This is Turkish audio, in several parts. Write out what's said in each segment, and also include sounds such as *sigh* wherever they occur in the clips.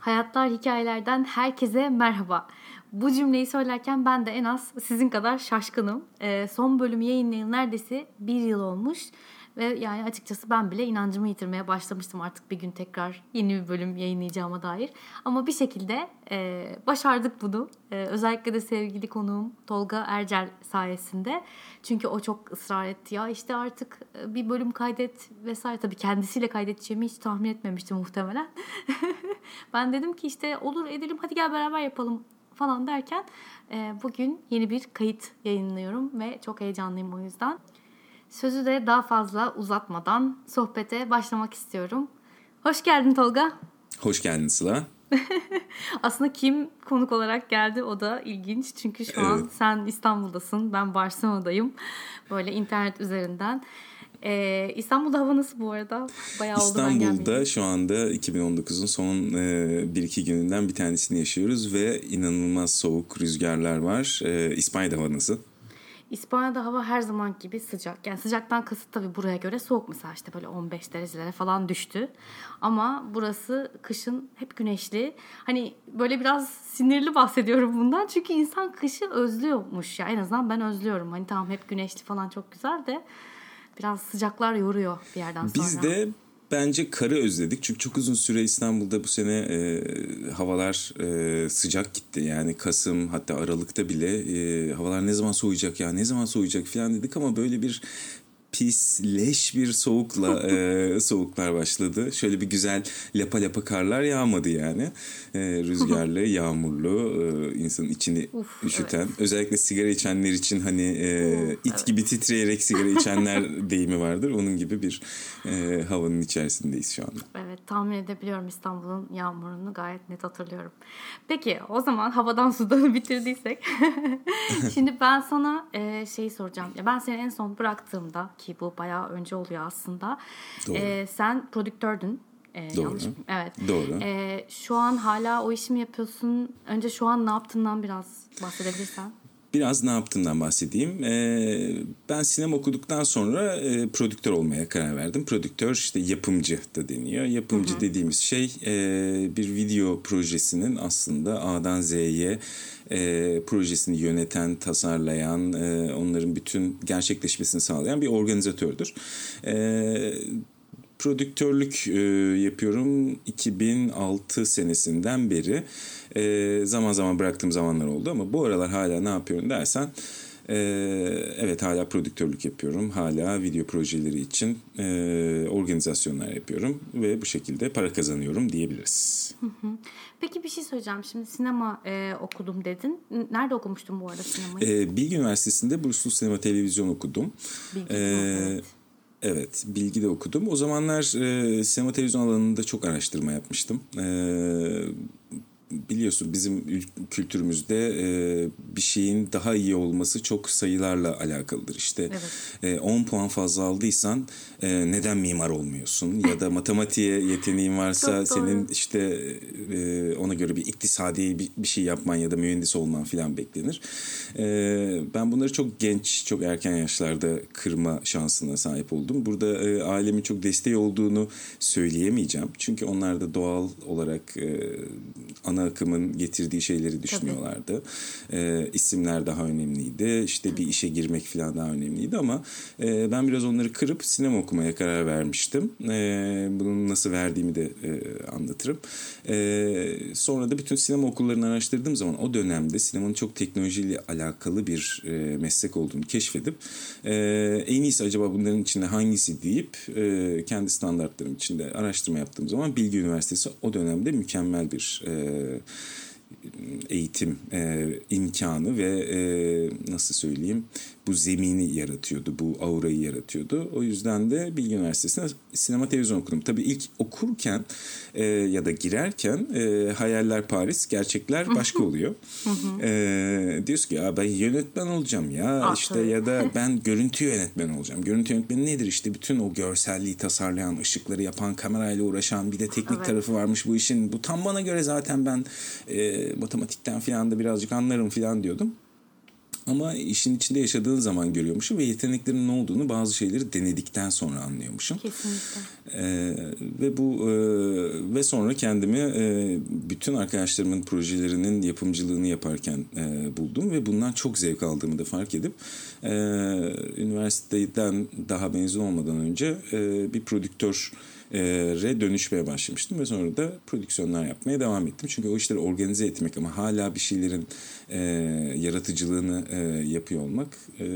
Hayatlar hikayelerden herkese merhaba. Bu cümleyi söylerken ben de en az sizin kadar şaşkınım. Ee, son bölümü yayınlayalı neredeyse bir yıl olmuş. Ve yani açıkçası ben bile inancımı yitirmeye başlamıştım artık bir gün tekrar yeni bir bölüm yayınlayacağıma dair. Ama bir şekilde e, başardık bunu. E, özellikle de sevgili konuğum Tolga Ercel sayesinde. Çünkü o çok ısrar etti ya işte artık e, bir bölüm kaydet vesaire. Tabii kendisiyle kaydedeceğimi hiç tahmin etmemiştim muhtemelen. *laughs* ben dedim ki işte olur edelim hadi gel beraber yapalım falan derken e, bugün yeni bir kayıt yayınlıyorum ve çok heyecanlıyım o yüzden. Sözü de daha fazla uzatmadan sohbete başlamak istiyorum. Hoş geldin Tolga. Hoş geldin Sıla. *laughs* Aslında kim konuk olarak geldi o da ilginç. Çünkü şu evet. an sen İstanbul'dasın, ben Barcelona'dayım. Böyle internet üzerinden. Ee, İstanbul'da hava nasıl bu arada? Bayağı oldu İstanbul'da şu anda 2019'un son e, bir iki gününden bir tanesini yaşıyoruz ve inanılmaz soğuk rüzgarlar var. E, İspanya'da hava nasıl? İspanya'da hava her zaman gibi sıcak. Yani sıcaktan kasıt tabii buraya göre soğuk mesela işte böyle 15 derecelere falan düştü. Ama burası kışın hep güneşli. Hani böyle biraz sinirli bahsediyorum bundan. Çünkü insan kışı özlüyormuş ya. En azından ben özlüyorum. Hani tamam hep güneşli falan çok güzel de biraz sıcaklar yoruyor bir yerden sonra. Biz de bence karı özledik. Çünkü çok uzun süre İstanbul'da bu sene e, havalar e, sıcak gitti. Yani Kasım hatta Aralık'ta bile e, havalar ne zaman soğuyacak ya ne zaman soğuyacak falan dedik ama böyle bir pis, leş bir soğukla *laughs* e, soğuklar başladı. Şöyle bir güzel lapa lapa karlar yağmadı yani. E, rüzgarlı, *laughs* yağmurlu, e, insanın içini Uf, üşüten. Evet. Özellikle sigara içenler için hani e, it evet. gibi titreyerek sigara içenler *laughs* deyimi vardır. Onun gibi bir e, havanın içerisindeyiz şu anda. Evet tahmin edebiliyorum İstanbul'un yağmurunu gayet net hatırlıyorum. Peki o zaman havadan sudan bitirdiysek. Şimdi ben sana e, şeyi soracağım. Ya ben seni en son bıraktığımda ki bu bayağı önce oluyor aslında. Doğru. E, sen prodüktördün. E, Doğru. Yanlış, evet. Doğru. E, şu an hala o işi mi yapıyorsun? Önce şu an ne yaptığından biraz bahsedebilirsen. Biraz ne yaptığından bahsedeyim. Ee, ben sinema okuduktan sonra e, prodüktör olmaya karar verdim. Prodüktör işte yapımcı da deniyor. Yapımcı hı hı. dediğimiz şey e, bir video projesinin aslında A'dan Z'ye e, projesini yöneten, tasarlayan, e, onların bütün gerçekleşmesini sağlayan bir organizatördür. E, prodüktörlük e, yapıyorum 2006 senesinden beri. E, zaman zaman bıraktığım zamanlar oldu ama bu aralar hala ne yapıyorum dersen e, evet hala prodüktörlük yapıyorum. Hala video projeleri için e, organizasyonlar yapıyorum ve bu şekilde para kazanıyorum diyebiliriz. Peki bir şey söyleyeceğim. Şimdi sinema e, okudum dedin. Nerede okumuştun bu arada sinemayı? E, Bilgi Üniversitesi'nde burslu sinema televizyon okudum. Bilgi, e, evet. Evet, bilgi de okudum. O zamanlar e, sinema televizyon alanında çok araştırma yapmıştım. E, biliyorsun bizim kültürümüzde e, bir şeyin daha iyi olması çok sayılarla alakalıdır. İşte evet. e, 10 puan fazla aldıysan e, neden mimar olmuyorsun? Ya da matematiğe yeteneğin varsa senin işte e, ona göre bir iktisadi bir, bir şey yapman ya da mühendis olman filan beklenir. E, ben bunları çok genç, çok erken yaşlarda kırma şansına sahip oldum. Burada e, ailemin çok desteği olduğunu söyleyemeyeceğim. Çünkü onlar da doğal olarak e, ana ana akımın getirdiği şeyleri düşünüyorlardı. E, isimler daha önemliydi. İşte bir işe girmek falan daha önemliydi ama e, ben biraz onları kırıp sinema okumaya karar vermiştim. E, bunu nasıl verdiğimi de e, anlatırım. E, sonra da bütün sinema okullarını araştırdığım zaman o dönemde sinemanın çok teknolojiyle alakalı bir e, meslek olduğunu keşfedip e, en iyisi acaba bunların içinde hangisi deyip e, kendi standartlarım içinde araştırma yaptığım zaman Bilgi Üniversitesi o dönemde mükemmel bir e, eğitim e, imkanı ve e, nasıl söyleyeyim bu zemini yaratıyordu, bu aurayı yaratıyordu. O yüzden de Bilgi Üniversitesi'nde sinema televizyon okudum. Tabii ilk okurken e, ya da girerken e, hayaller Paris, gerçekler başka oluyor. e, diyorsun ki ya ben yönetmen olacağım ya Aa, işte ya da *laughs* ben görüntü yönetmen olacağım. Görüntü yönetmeni nedir işte bütün o görselliği tasarlayan, ışıkları yapan, kamerayla uğraşan bir de teknik evet. tarafı varmış bu işin. Bu tam bana göre zaten ben e, matematikten falan da birazcık anlarım falan diyordum. Ama işin içinde yaşadığın zaman görüyormuşum ve yeteneklerin ne olduğunu bazı şeyleri denedikten sonra anlıyormuşum. Kesinlikle. Ee, ve bu e, ve sonra kendimi e, bütün arkadaşlarımın projelerinin yapımcılığını yaparken e, buldum ve bundan çok zevk aldığımı da fark edip e, üniversiteden daha mezun olmadan önce e, bir prodüktör re dönüşmeye başlamıştım ve sonra da prodüksiyonlar yapmaya devam ettim. Çünkü o işleri organize etmek ama hala bir şeylerin e, yaratıcılığını e, yapıyor olmak e,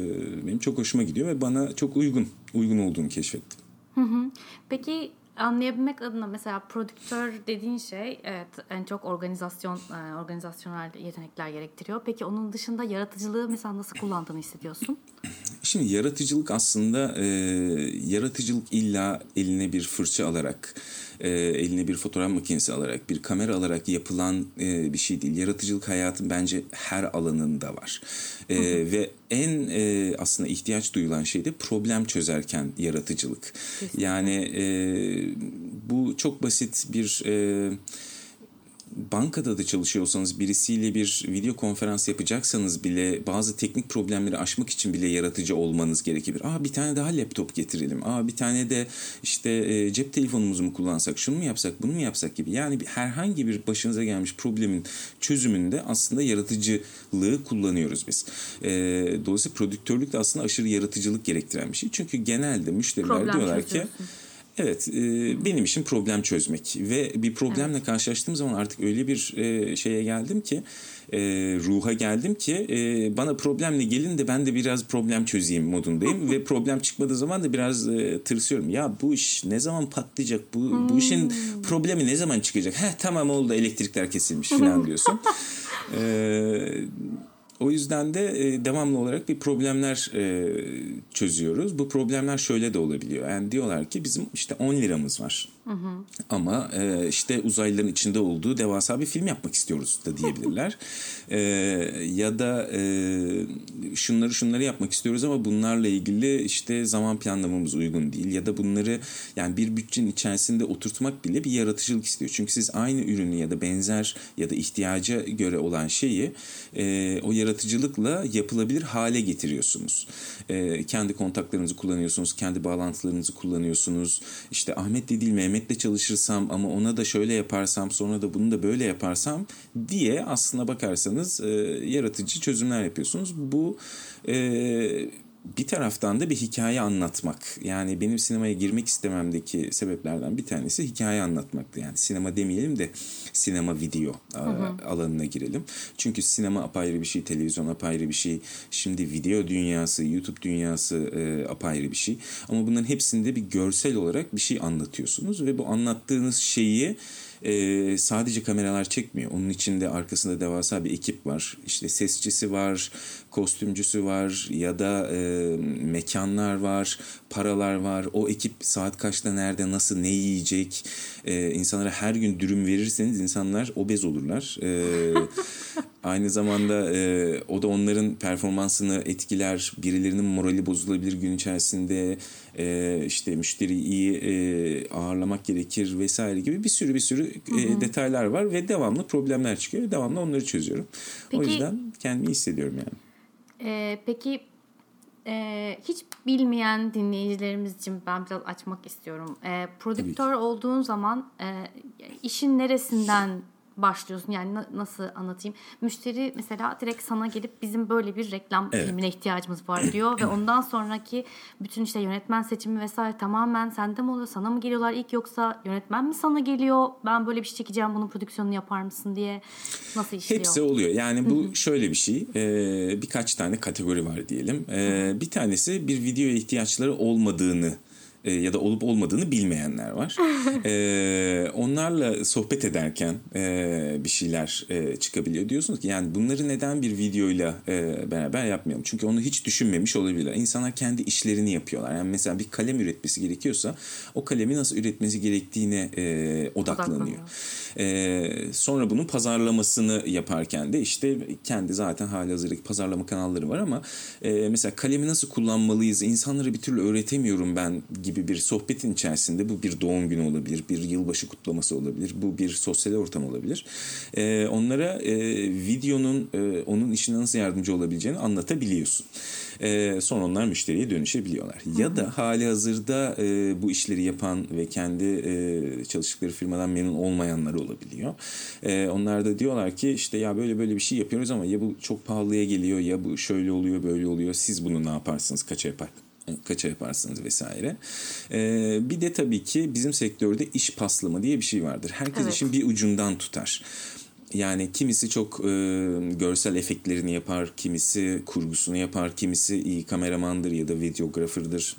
benim çok hoşuma gidiyor ve bana çok uygun uygun olduğunu keşfettim. Hı hı. Peki anlayabilmek adına mesela prodüktör dediğin şey evet en çok organizasyon organizasyonel yetenekler gerektiriyor. Peki onun dışında yaratıcılığı mesela nasıl kullandığını hissediyorsun? *clears throat* Şimdi yaratıcılık aslında e, yaratıcılık illa eline bir fırça alarak e, eline bir fotoğraf makinesi alarak bir kamera alarak yapılan e, bir şey değil. Yaratıcılık hayatın bence her alanında var. E, ve en e, aslında ihtiyaç duyulan şey de problem çözerken yaratıcılık. Kesinlikle. Yani e, bu çok basit bir... E, bankada da çalışıyorsanız birisiyle bir video konferans yapacaksanız bile bazı teknik problemleri aşmak için bile yaratıcı olmanız gerekebilir. Aa bir tane daha laptop getirelim. Aa bir tane de işte e, cep telefonumuzu mu kullansak, şunu mu yapsak, bunu mu yapsak gibi. Yani herhangi bir başınıza gelmiş problemin çözümünde aslında yaratıcılığı kullanıyoruz biz. E, dolayısıyla prodüktörlük de aslında aşırı yaratıcılık gerektiren bir şey. Çünkü genelde müşteriler Problem diyorlar ki Evet, e, benim işim problem çözmek ve bir problemle karşılaştığım zaman artık öyle bir e, şeye geldim ki, e, ruha geldim ki e, bana problemle gelin de ben de biraz problem çözeyim modundayım *laughs* ve problem çıkmadığı zaman da biraz e, tırsıyorum. Ya bu iş ne zaman patlayacak? Bu hmm. bu işin hmm. problemi ne zaman çıkacak? Heh tamam oldu elektrikler kesilmiş *laughs* falan diyorsun. Eee o yüzden de e, devamlı olarak bir problemler e, çözüyoruz. Bu problemler şöyle de olabiliyor. Yani diyorlar ki bizim işte 10 liramız var. Hı hı. Ama e, işte uzaylıların içinde olduğu devasa bir film yapmak istiyoruz da diyebilirler. *laughs* e, ya da e, şunları şunları yapmak istiyoruz ama bunlarla ilgili işte zaman planlamamız uygun değil. Ya da bunları yani bir bütçenin içerisinde oturtmak bile bir yaratıcılık istiyor. Çünkü siz aynı ürünü ya da benzer ya da ihtiyaca göre olan şeyi e, o yaratıcılıkla yapılabilir hale getiriyorsunuz. E, kendi kontaklarınızı kullanıyorsunuz, kendi bağlantılarınızı kullanıyorsunuz. İşte Ahmet de değil Mehmet'le çalışırsam ama ona da şöyle yaparsam sonra da bunu da böyle yaparsam diye aslına bakarsanız e, yaratıcı çözümler yapıyorsunuz. Bu e, bir taraftan da bir hikaye anlatmak. Yani benim sinemaya girmek istememdeki sebeplerden bir tanesi hikaye anlatmaktı. Yani sinema demeyelim de sinema video hı hı. alanına girelim. Çünkü sinema apayrı bir şey, televizyon apayrı bir şey. Şimdi video dünyası, YouTube dünyası e, apayrı bir şey. Ama bunların hepsinde bir görsel olarak bir şey anlatıyorsunuz ve bu anlattığınız şeyi e, sadece kameralar çekmiyor. Onun içinde arkasında devasa bir ekip var. İşte sesçisi var, kostümcüsü var ya da e, mekanlar var, paralar var. O ekip saat kaçta nerede nasıl ne yiyecek? E, insanlara her gün dürüm verirseniz insanlar obez olurlar. E, *laughs* Aynı zamanda e, o da onların performansını etkiler. Birilerinin morali bozulabilir gün içerisinde. E, işte müşteriyi iyi e, ağırlamak gerekir vesaire gibi bir sürü bir sürü e, detaylar var ve devamlı problemler çıkıyor. Devamlı onları çözüyorum. Peki, o yüzden kendimi hissediyorum yani. E, peki e, hiç bilmeyen dinleyicilerimiz için ben biraz açmak istiyorum. E, prodüktör olduğun zaman e, işin neresinden başlıyorsun. Yani na- nasıl anlatayım? Müşteri mesela direkt sana gelip bizim böyle bir reklam evet. filmine ihtiyacımız var diyor ve *clears throat* ondan sonraki bütün işte yönetmen seçimi vesaire tamamen sende mi oluyor? Sana mı geliyorlar ilk yoksa yönetmen mi sana geliyor? Ben böyle bir şey çekeceğim bunun prodüksiyonunu yapar mısın diye nasıl işliyor? Hepsi oluyor. Yani bu şöyle bir şey. Ee, birkaç tane kategori var diyelim. Ee, bir tanesi bir videoya ihtiyaçları olmadığını e, ya da olup olmadığını bilmeyenler var. *laughs* e, onlarla sohbet ederken e, bir şeyler e, çıkabiliyor. Diyorsunuz ki yani bunları neden bir videoyla e, beraber yapmayalım? Çünkü onu hiç düşünmemiş olabilirler. İnsanlar kendi işlerini yapıyorlar. Yani mesela bir kalem üretmesi gerekiyorsa o kalemi nasıl üretmesi gerektiğine e, odaklanıyor. E, sonra bunun pazarlamasını yaparken de işte kendi zaten hali hazırdaki pazarlama kanalları var ama e, mesela kalemi nasıl kullanmalıyız insanlara bir türlü öğretemiyorum ben gibi gibi bir sohbetin içerisinde bu bir doğum günü olabilir, bir yılbaşı kutlaması olabilir, bu bir sosyal ortam olabilir. E, onlara e, videonun e, onun işine nasıl yardımcı olabileceğini anlatabiliyorsun. E, sonra onlar müşteriye dönüşebiliyorlar. Hı hı. Ya da hali hazırda e, bu işleri yapan ve kendi e, çalıştıkları firmadan memnun olmayanlar olabiliyor. E, onlar da diyorlar ki işte ya böyle böyle bir şey yapıyoruz ama ya bu çok pahalıya geliyor ya bu şöyle oluyor böyle oluyor. Siz bunu ne yaparsınız kaça yapar? Kaça yaparsınız vesaire. Ee, bir de tabii ki bizim sektörde iş paslama diye bir şey vardır. Herkes evet. işin bir ucundan tutar. Yani kimisi çok e, görsel efektlerini yapar, kimisi kurgusunu yapar, kimisi iyi kameramandır ya da videografırdır.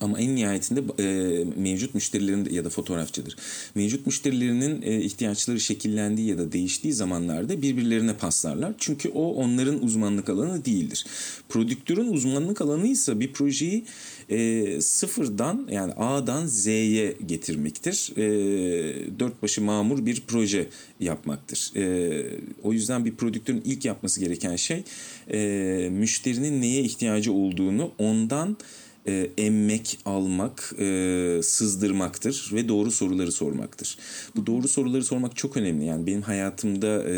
Ama en nihayetinde e, mevcut müşterilerin ya da fotoğrafçıdır. Mevcut müşterilerinin e, ihtiyaçları şekillendiği ya da değiştiği zamanlarda birbirlerine paslarlar. Çünkü o onların uzmanlık alanı değildir. Prodüktörün uzmanlık alanı ise bir projeyi e, sıfırdan yani A'dan Z'ye getirmektir. E, dört başı mamur bir proje yapmaktır. E, o yüzden bir prodüktörün ilk yapması gereken şey e, müşterinin neye ihtiyacı olduğunu ondan e, emmek, almak, e, sızdırmaktır ve doğru soruları sormaktır. Bu doğru soruları sormak çok önemli. Yani benim hayatımda e,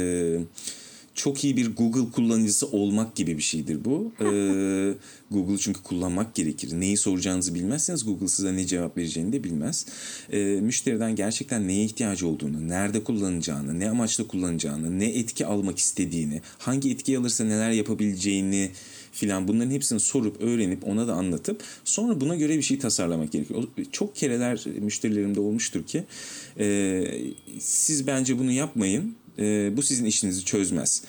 çok iyi bir Google kullanıcısı olmak gibi bir şeydir bu. Ee, *laughs* Google çünkü kullanmak gerekir. Neyi soracağınızı bilmezseniz Google size ne cevap vereceğini de bilmez. Ee, müşteriden gerçekten neye ihtiyacı olduğunu, nerede kullanacağını, ne amaçla kullanacağını, ne etki almak istediğini, hangi etki alırsa neler yapabileceğini filan bunların hepsini sorup öğrenip ona da anlatıp sonra buna göre bir şey tasarlamak gerekiyor. Çok kereler müşterilerimde olmuştur ki e, siz bence bunu yapmayın e, bu sizin işinizi çözmez.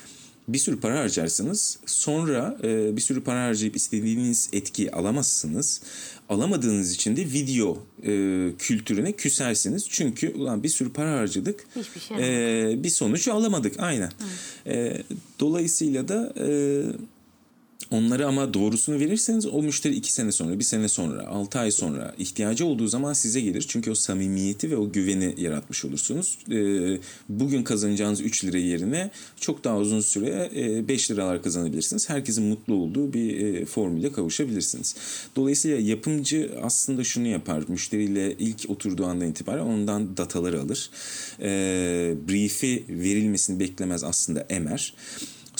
Bir sürü para harcarsınız sonra e, bir sürü para harcayıp istediğiniz etkiyi alamazsınız. Alamadığınız için de video e, kültürüne küsersiniz. Çünkü ulan bir sürü para harcadık. Hiçbir şey e, bir sonuç alamadık aynen. E, dolayısıyla da e, Onları ama doğrusunu verirseniz o müşteri iki sene sonra, bir sene sonra, altı ay sonra ihtiyacı olduğu zaman size gelir. Çünkü o samimiyeti ve o güveni yaratmış olursunuz. Ee, bugün kazanacağınız 3 lira yerine çok daha uzun süre 5 e, liralar kazanabilirsiniz. Herkesin mutlu olduğu bir e, formüle kavuşabilirsiniz. Dolayısıyla yapımcı aslında şunu yapar. Müşteriyle ilk oturduğu andan itibaren ondan dataları alır. Ee, brief'i verilmesini beklemez aslında emer.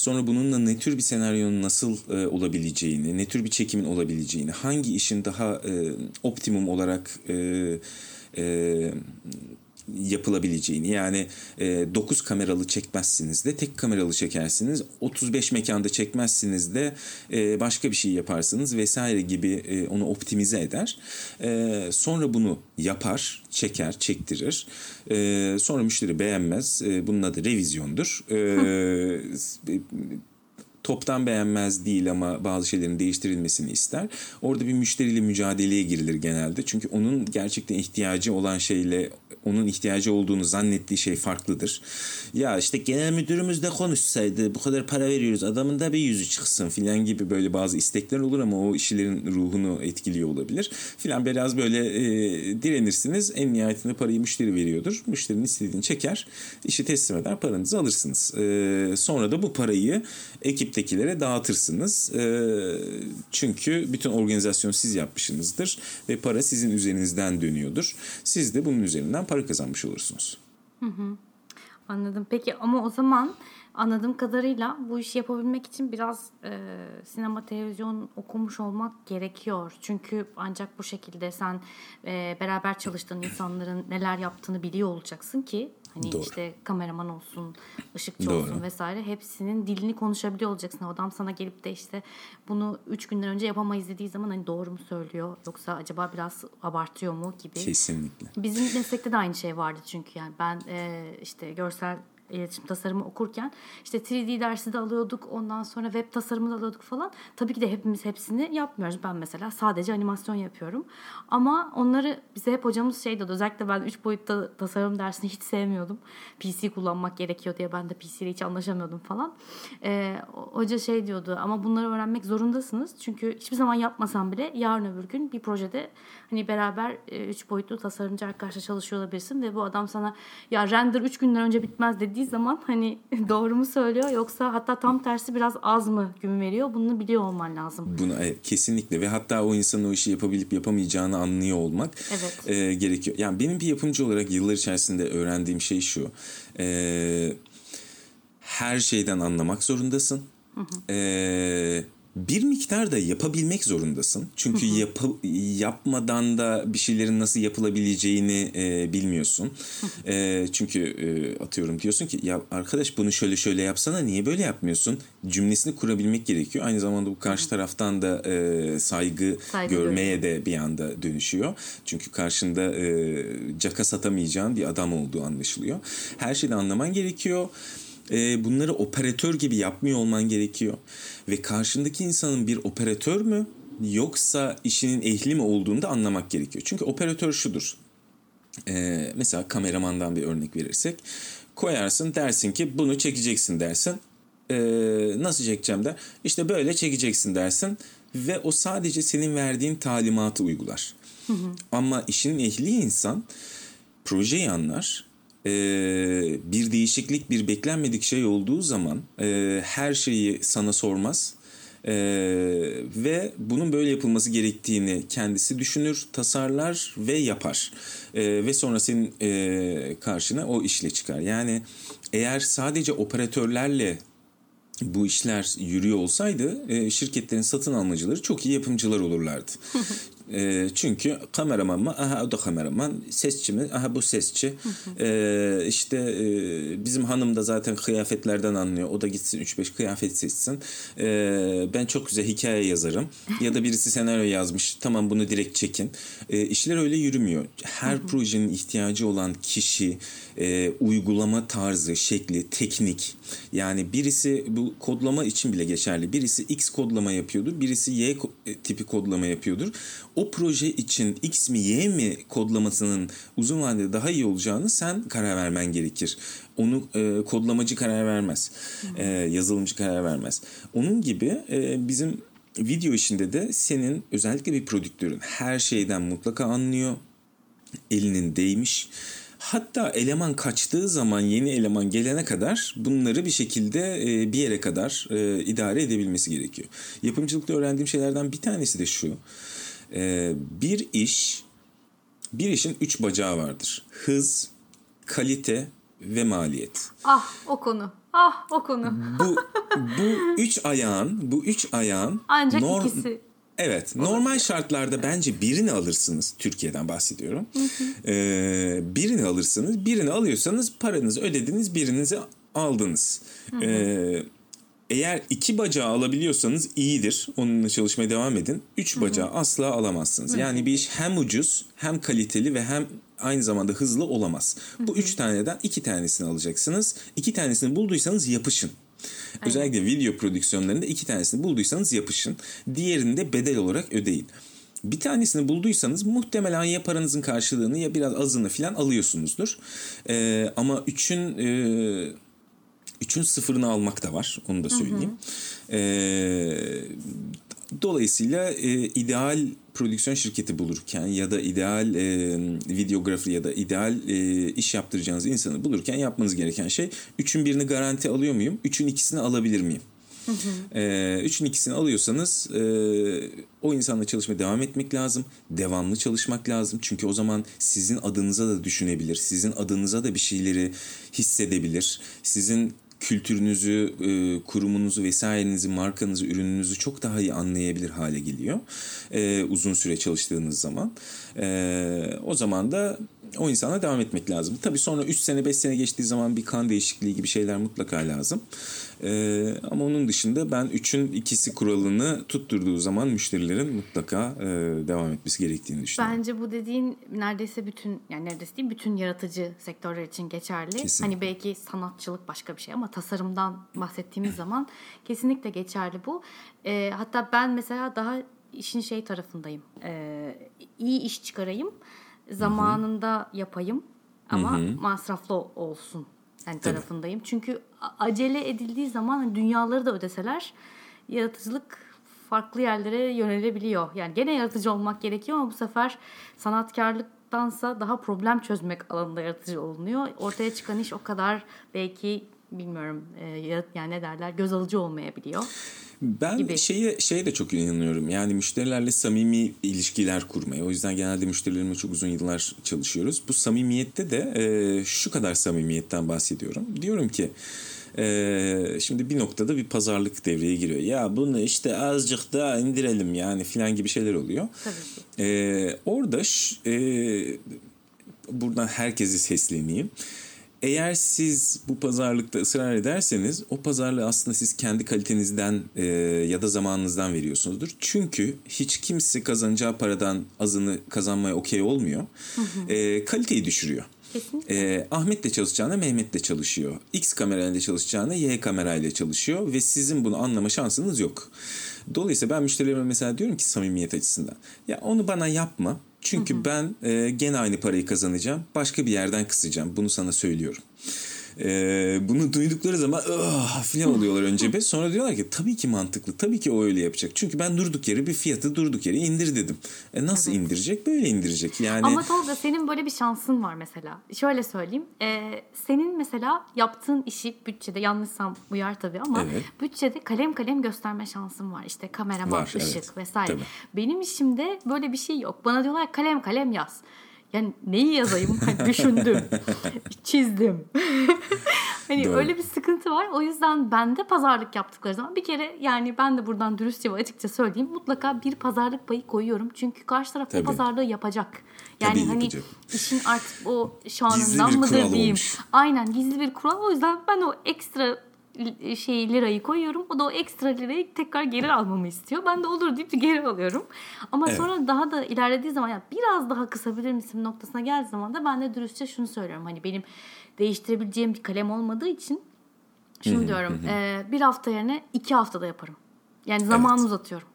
Sonra bununla ne tür bir senaryonun nasıl e, olabileceğini, ne tür bir çekimin olabileceğini, hangi işin daha e, optimum olarak e, e, yapılabileceğini yani e, 9 kameralı çekmezsiniz de tek kameralı çekersiniz 35 mekanda çekmezsiniz de e, başka bir şey yaparsınız vesaire gibi e, onu optimize eder. E, sonra bunu yapar çeker çektirir. E, sonra müşteri beğenmez e, bunun adı revizyondur. E, toptan beğenmez değil ama bazı şeylerin değiştirilmesini ister. Orada bir müşteriyle mücadeleye girilir genelde. Çünkü onun gerçekten ihtiyacı olan şeyle onun ihtiyacı olduğunu zannettiği şey farklıdır. Ya işte genel müdürümüz de konuşsaydı bu kadar para veriyoruz adamın da bir yüzü çıksın filan gibi böyle bazı istekler olur ama o işlerin ruhunu etkiliyor olabilir. Filan biraz böyle e, direnirsiniz. En nihayetinde parayı müşteri veriyordur. Müşterinin istediğini çeker. işi teslim eder paranızı alırsınız. E, sonra da bu parayı ekiptekilere dağıtırsınız. E, çünkü bütün organizasyonu siz yapmışsınızdır ve para sizin üzerinizden dönüyordur. Siz de bunun üzerinden para kazanmış olursunuz. Hı hı. Anladım. Peki ama o zaman anladığım kadarıyla bu işi yapabilmek için biraz e, sinema, televizyon okumuş olmak gerekiyor. Çünkü ancak bu şekilde sen e, beraber çalıştığın insanların neler yaptığını biliyor olacaksın ki Hani Doğru. işte kameraman olsun, ışıkçı Doğru. olsun vesaire hepsinin dilini konuşabiliyor olacaksın. Adam sana gelip de işte bunu üç günden önce yapamayız dediği zaman hani doğru mu söylüyor yoksa acaba biraz abartıyor mu gibi. Kesinlikle. Bizim meslekte de aynı şey vardı çünkü yani ben e, işte görsel iletişim tasarımı okurken işte 3D dersi de alıyorduk. Ondan sonra web tasarımı da alıyorduk falan. Tabii ki de hepimiz hepsini yapmıyoruz. Ben mesela sadece animasyon yapıyorum. Ama onları bize hep hocamız şey dedi. Özellikle ben 3 boyutta tasarım dersini hiç sevmiyordum. PC kullanmak gerekiyor diye ben de PC ile hiç anlaşamıyordum falan. Ee, hoca şey diyordu ama bunları öğrenmek zorundasınız. Çünkü hiçbir zaman yapmasam bile yarın öbür gün bir projede hani beraber 3 e, boyutlu tasarımcı arkadaşla çalışıyor olabilirsin ve bu adam sana ya render 3 günden önce bitmez dediği dediği zaman hani *laughs* doğru mu söylüyor yoksa hatta tam tersi biraz az mı gün veriyor bunu biliyor olman lazım. Bunu evet, kesinlikle ve hatta o insanın o işi yapabilip yapamayacağını anlıyor olmak evet. e, gerekiyor. Yani benim bir yapımcı olarak yıllar içerisinde öğrendiğim şey şu. E, her şeyden anlamak zorundasın. Hı hı. E, bir miktar da yapabilmek zorundasın. Çünkü yap yapmadan da bir şeylerin nasıl yapılabileceğini e, bilmiyorsun. e, çünkü e, atıyorum diyorsun ki ya arkadaş bunu şöyle şöyle yapsana niye böyle yapmıyorsun? Cümlesini kurabilmek gerekiyor. Aynı zamanda bu karşı taraftan da e, saygı, saygı görmeye de bir anda dönüşüyor. Çünkü karşında e, caka satamayacağın bir adam olduğu anlaşılıyor. Her şeyi anlaman gerekiyor e, bunları operatör gibi yapmıyor olman gerekiyor. Ve karşındaki insanın bir operatör mü yoksa işinin ehli mi olduğunu da anlamak gerekiyor. Çünkü operatör şudur. E, mesela kameramandan bir örnek verirsek koyarsın dersin ki bunu çekeceksin dersin. E, nasıl çekeceğim der. İşte böyle çekeceksin dersin ve o sadece senin verdiğin talimatı uygular. Hı hı. Ama işinin ehli insan projeyi anlar e, bir değişiklik, bir beklenmedik şey olduğu zaman e, her şeyi sana sormaz. Ee, ve bunun böyle yapılması gerektiğini kendisi düşünür, tasarlar ve yapar. Ee, ve sonra senin e, karşına o işle çıkar. Yani eğer sadece operatörlerle bu işler yürüyor olsaydı e, şirketlerin satın almacıları çok iyi yapımcılar olurlardı. *laughs* E, çünkü kameraman mı? Aha o da kameraman. Sesçi mi? Aha bu sesçi. e, işte e, bizim hanım da zaten kıyafetlerden anlıyor. O da gitsin 3-5 kıyafet seçsin. E, ben çok güzel hikaye yazarım. ya da birisi senaryo yazmış. Tamam bunu direkt çekin. E, işler öyle yürümüyor. Her projenin ihtiyacı olan kişi, e, uygulama tarzı, şekli, teknik. Yani birisi bu kodlama için bile geçerli. Birisi X kodlama yapıyordur. Birisi Y tipi kodlama yapıyordur. O proje için X mi Y mi kodlamasının uzun vadede daha iyi olacağını sen karar vermen gerekir. Onu e, kodlamacı karar vermez. E, yazılımcı karar vermez. Onun gibi e, bizim video işinde de senin özellikle bir prodüktörün her şeyden mutlaka anlıyor. Elinin değmiş Hatta eleman kaçtığı zaman yeni eleman gelene kadar bunları bir şekilde e, bir yere kadar e, idare edebilmesi gerekiyor. Yapımcılıkta öğrendiğim şeylerden bir tanesi de şu. E, bir iş, bir işin üç bacağı vardır. Hız, kalite ve maliyet. Ah o konu. Ah o konu. bu bu üç ayağın, bu üç ayağın ancak norm, ikisi Evet. Normal şartlarda bence birini alırsınız. Türkiye'den bahsediyorum. Ee, birini alırsınız. Birini alıyorsanız paranızı ödediniz. Birinizi aldınız. Ee, eğer iki bacağı alabiliyorsanız iyidir. Onunla çalışmaya devam edin. Üç bacağı asla alamazsınız. Yani bir iş hem ucuz hem kaliteli ve hem aynı zamanda hızlı olamaz. Bu üç taneden iki tanesini alacaksınız. İki tanesini bulduysanız yapışın. Aynen. Özellikle video prodüksiyonlarında iki tanesini bulduysanız yapışın. Diğerini de bedel olarak ödeyin. Bir tanesini bulduysanız muhtemelen ya paranızın karşılığını ya biraz azını falan alıyorsunuzdur. Ee, ama üçün e, üçün sıfırını almak da var. Onu da söyleyeyim. Hı hı. Ee, dolayısıyla e, ideal prodüksiyon şirketi bulurken ya da ideal e, videografi ya da ideal e, iş yaptıracağınız insanı bulurken yapmanız gereken şey üçün birini garanti alıyor muyum? Üçün ikisini alabilir miyim? Hı hı. E, üçün ikisini alıyorsanız e, o insanla çalışmaya devam etmek lazım. Devamlı çalışmak lazım. Çünkü o zaman sizin adınıza da düşünebilir. Sizin adınıza da bir şeyleri hissedebilir. Sizin kültürünüzü, e, kurumunuzu vesairenizi, markanızı, ürününüzü çok daha iyi anlayabilir hale geliyor. E, uzun süre çalıştığınız zaman. E, o zaman da o insana devam etmek lazım. Tabii sonra 3 sene 5 sene geçtiği zaman bir kan değişikliği gibi şeyler mutlaka lazım. Ee, ama onun dışında ben 3'ün ikisi kuralını tutturduğu zaman müşterilerin mutlaka e, devam etmesi gerektiğini düşünüyorum. Bence bu dediğin neredeyse bütün yani neredeyse değil bütün yaratıcı sektörler için geçerli. Kesinlikle. Hani belki sanatçılık başka bir şey ama tasarımdan bahsettiğimiz zaman *clears throat* kesinlikle geçerli bu. Ee, hatta ben mesela daha işin şey tarafındayım. Ee, iyi iş çıkarayım zamanında Hı-hı. yapayım ama Hı-hı. masraflı olsun yani Tabii. tarafındayım. Çünkü acele edildiği zaman hani dünyaları da ödeseler yaratıcılık farklı yerlere yönelebiliyor. Yani gene yaratıcı olmak gerekiyor ama bu sefer sanatkarlıktansa daha problem çözmek alanında yaratıcı olunuyor. Ortaya çıkan iş o kadar belki bilmiyorum e, yani ne derler göz alıcı olmayabiliyor. Ben gibi. şeye, şeye de çok inanıyorum. Yani müşterilerle samimi ilişkiler kurmaya. O yüzden genelde müşterilerimle çok uzun yıllar çalışıyoruz. Bu samimiyette de e, şu kadar samimiyetten bahsediyorum. Diyorum ki e, şimdi bir noktada bir pazarlık devreye giriyor. Ya bunu işte azıcık daha indirelim yani filan gibi şeyler oluyor. Tabii E, orada e, buradan herkesi sesleneyim. Eğer siz bu pazarlıkta ısrar ederseniz o pazarlığı aslında siz kendi kalitenizden e, ya da zamanınızdan veriyorsunuzdur. Çünkü hiç kimse kazanacağı paradan azını kazanmaya okey olmuyor. Hı hı. E, kaliteyi düşürüyor. Kesinlikle. Ahmet de çalışacağına Mehmet de çalışıyor. X kamerayla çalışacağına Y kamerayla çalışıyor ve sizin bunu anlama şansınız yok. Dolayısıyla ben müşterilerime mesela diyorum ki samimiyet açısından. Ya onu bana yapma. Çünkü hı hı. ben e, gene aynı parayı kazanacağım. Başka bir yerden kısacağım. Bunu sana söylüyorum. Ee, bunu duydukları zaman filan oluyorlar önce bir. Sonra diyorlar ki tabii ki mantıklı. Tabii ki o öyle yapacak. Çünkü ben durduk yere bir fiyatı durduk yere indir dedim. E nasıl evet. indirecek? Böyle indirecek. Yani Ama Tolga senin böyle bir şansın var mesela. Şöyle söyleyeyim. E, senin mesela yaptığın işi bütçede yanlışsam uyar tabii ama evet. bütçede kalem kalem gösterme şansın var. İşte kameraman, var, ışık evet. vesaire. Tabii. Benim işimde böyle bir şey yok. Bana diyorlar kalem kalem yaz. Yani neyi yazayım? Hani *laughs* düşündüm, çizdim. *laughs* hani Doğru. öyle bir sıkıntı var. O yüzden ben de pazarlık yaptıkları zaman bir kere yani ben de buradan dürüstçe ve açıkça söyleyeyim. Mutlaka bir pazarlık payı koyuyorum. Çünkü karşı taraf Tabii. pazarlığı yapacak. Yani Tabii hani yapacak. işin artık o şanından mıdır diyeyim. Olmuş. Aynen gizli bir kural. O yüzden ben o ekstra şey lirayı koyuyorum. O da o ekstra lirayı tekrar geri almamı istiyor. Ben de olur deyip geri alıyorum. Ama evet. sonra daha da ilerlediği zaman ya biraz daha kısabilir misin noktasına geldiği zaman da ben de dürüstçe şunu söylüyorum. Hani benim değiştirebileceğim bir kalem olmadığı için şunu diyorum. e, bir hafta yerine iki haftada yaparım. Yani zaman evet. uzatıyorum.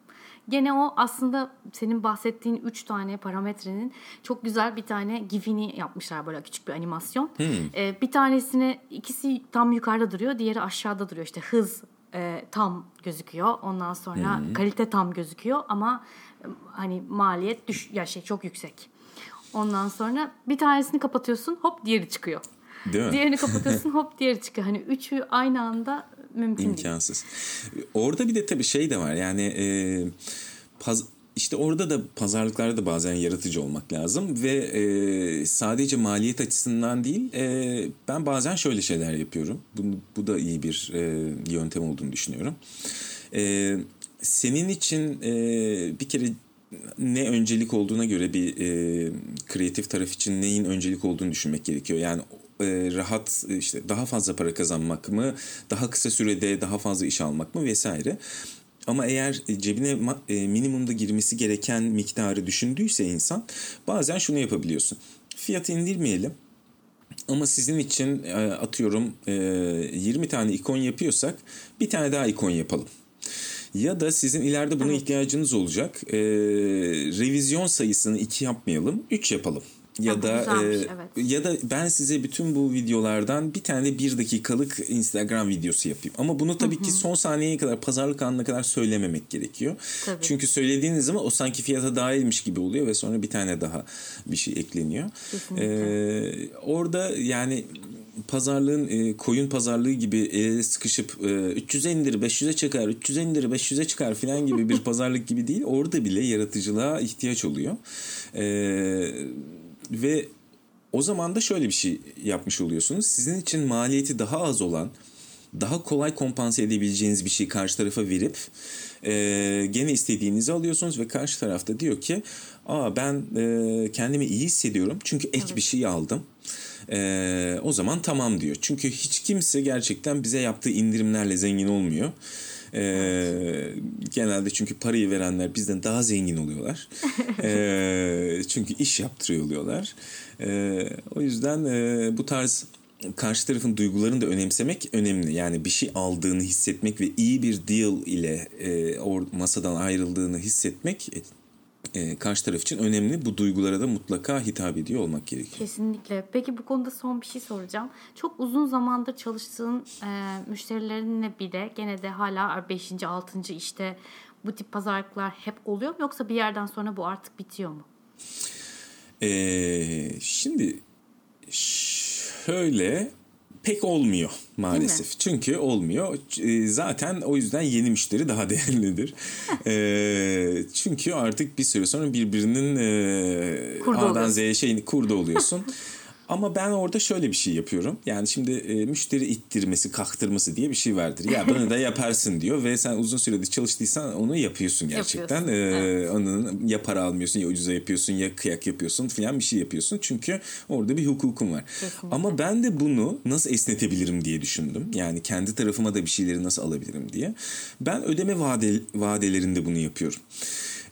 Gene o aslında senin bahsettiğin üç tane parametrenin çok güzel bir tane gifini yapmışlar böyle küçük bir animasyon. Hmm. Ee, bir tanesini ikisi tam yukarıda duruyor, diğeri aşağıda duruyor. İşte hız e, tam gözüküyor. Ondan sonra hmm. kalite tam gözüküyor ama e, hani maliyet düş ya şey çok yüksek. Ondan sonra bir tanesini kapatıyorsun hop diğeri çıkıyor. Değil mi? Diğerini *laughs* kapatıyorsun hop diğeri çıkıyor. Hani üçü aynı anda mümkün İmkansız. değil. Orada bir de tabii şey de var yani e, paz, işte orada da pazarlıklarda da bazen yaratıcı olmak lazım ve e, sadece maliyet açısından değil e, ben bazen şöyle şeyler yapıyorum. Bu, bu da iyi bir e, yöntem olduğunu düşünüyorum. E, senin için e, bir kere ne öncelik olduğuna göre bir e, kreatif taraf için neyin öncelik olduğunu düşünmek gerekiyor. Yani e, rahat işte daha fazla para kazanmak mı, daha kısa sürede daha fazla iş almak mı vesaire. Ama eğer cebine e, minimumda girmesi gereken miktarı düşündüyse insan bazen şunu yapabiliyorsun. Fiyatı indirmeyelim. Ama sizin için e, atıyorum 20 tane ikon yapıyorsak bir tane daha ikon yapalım. Ya da sizin ileride buna ihtiyacınız olacak. E, revizyon sayısını 2 yapmayalım, 3 yapalım. Ya da e, evet. ya da ben size bütün bu videolardan bir tane bir dakikalık Instagram videosu yapayım. Ama bunu tabii Hı-hı. ki son saniyeye kadar pazarlık anına kadar söylememek gerekiyor. Tabii. Çünkü söylediğiniz zaman o sanki fiyata dahilmiş gibi oluyor ve sonra bir tane daha bir şey ekleniyor. Ee, orada yani pazarlığın e, koyun pazarlığı gibi ele sıkışıp e, 300'e indir 500'e çıkar 300'e indir 500'e çıkar falan gibi bir *laughs* pazarlık gibi değil. Orada bile yaratıcılığa ihtiyaç oluyor. Eee ve o zaman da şöyle bir şey yapmış oluyorsunuz. Sizin için maliyeti daha az olan, daha kolay kompanse edebileceğiniz bir şey karşı tarafa verip e, gene istediğinizi alıyorsunuz ve karşı tarafta diyor ki aa ben e, kendimi iyi hissediyorum çünkü ek evet. bir şey aldım. E, o zaman tamam diyor. Çünkü hiç kimse gerçekten bize yaptığı indirimlerle zengin olmuyor. Ee, genelde çünkü parayı verenler bizden daha zengin oluyorlar. *laughs* ee, çünkü iş yaptırıyor oluyorlar. Ee, o yüzden e, bu tarz karşı tarafın duygularını da önemsemek önemli. Yani bir şey aldığını hissetmek ve iyi bir deal ile e, or, masadan ayrıldığını hissetmek e, karşı taraf için önemli. Bu duygulara da mutlaka hitap ediyor olmak gerekiyor. Kesinlikle. Peki bu konuda son bir şey soracağım. Çok uzun zamandır çalıştığın e, müşterilerinle bile gene de hala 5. 6. işte bu tip pazarlıklar hep oluyor mu yoksa bir yerden sonra bu artık bitiyor mu? Ee, şimdi şöyle pek olmuyor maalesef. Çünkü olmuyor. E, zaten o yüzden yeni müşteri daha *laughs* değerlidir. e, çünkü artık bir süre sonra birbirinin e, A'dan Z'ye şeyini kurdu oluyorsun. *laughs* Ama ben orada şöyle bir şey yapıyorum. Yani şimdi e, müşteri ittirmesi, kaktırması diye bir şey vardır. Ya bunu da yaparsın diyor ve sen uzun süredir çalıştıysan onu yapıyorsun gerçekten. Yapıyorsun. Ee, evet. Onun ya para almıyorsun ya ucuza yapıyorsun ya kıyak yapıyorsun falan bir şey yapıyorsun. Çünkü orada bir hukukun var. Kesinlikle. Ama ben de bunu nasıl esnetebilirim diye düşündüm. Yani kendi tarafıma da bir şeyleri nasıl alabilirim diye. Ben ödeme vade, vadelerinde bunu yapıyorum.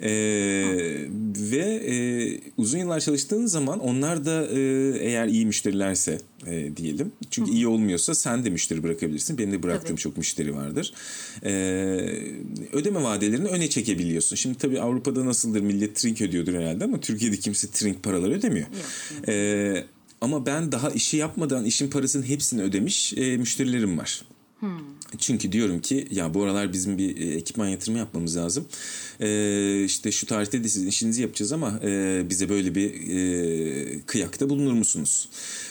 Ee, ve e, uzun yıllar çalıştığın zaman onlar da e, eğer iyi müşterilerse e, diyelim. Çünkü iyi olmuyorsa sen de müşteri bırakabilirsin. Benim de bıraktığım tabii. çok müşteri vardır. E, ödeme vadelerini öne çekebiliyorsun. Şimdi tabii Avrupa'da nasıldır millet trink ödüyordur herhalde ama Türkiye'de kimse trink paraları ödemiyor. E, ama ben daha işi yapmadan işin parasının hepsini ödemiş e, müşterilerim var. Hmm. Çünkü diyorum ki ya bu aralar bizim bir e, ekipman yatırımı yapmamız lazım. Ee, işte şu tarihte de sizin işinizi yapacağız ama e, bize böyle bir e, kıyakta bulunur musunuz?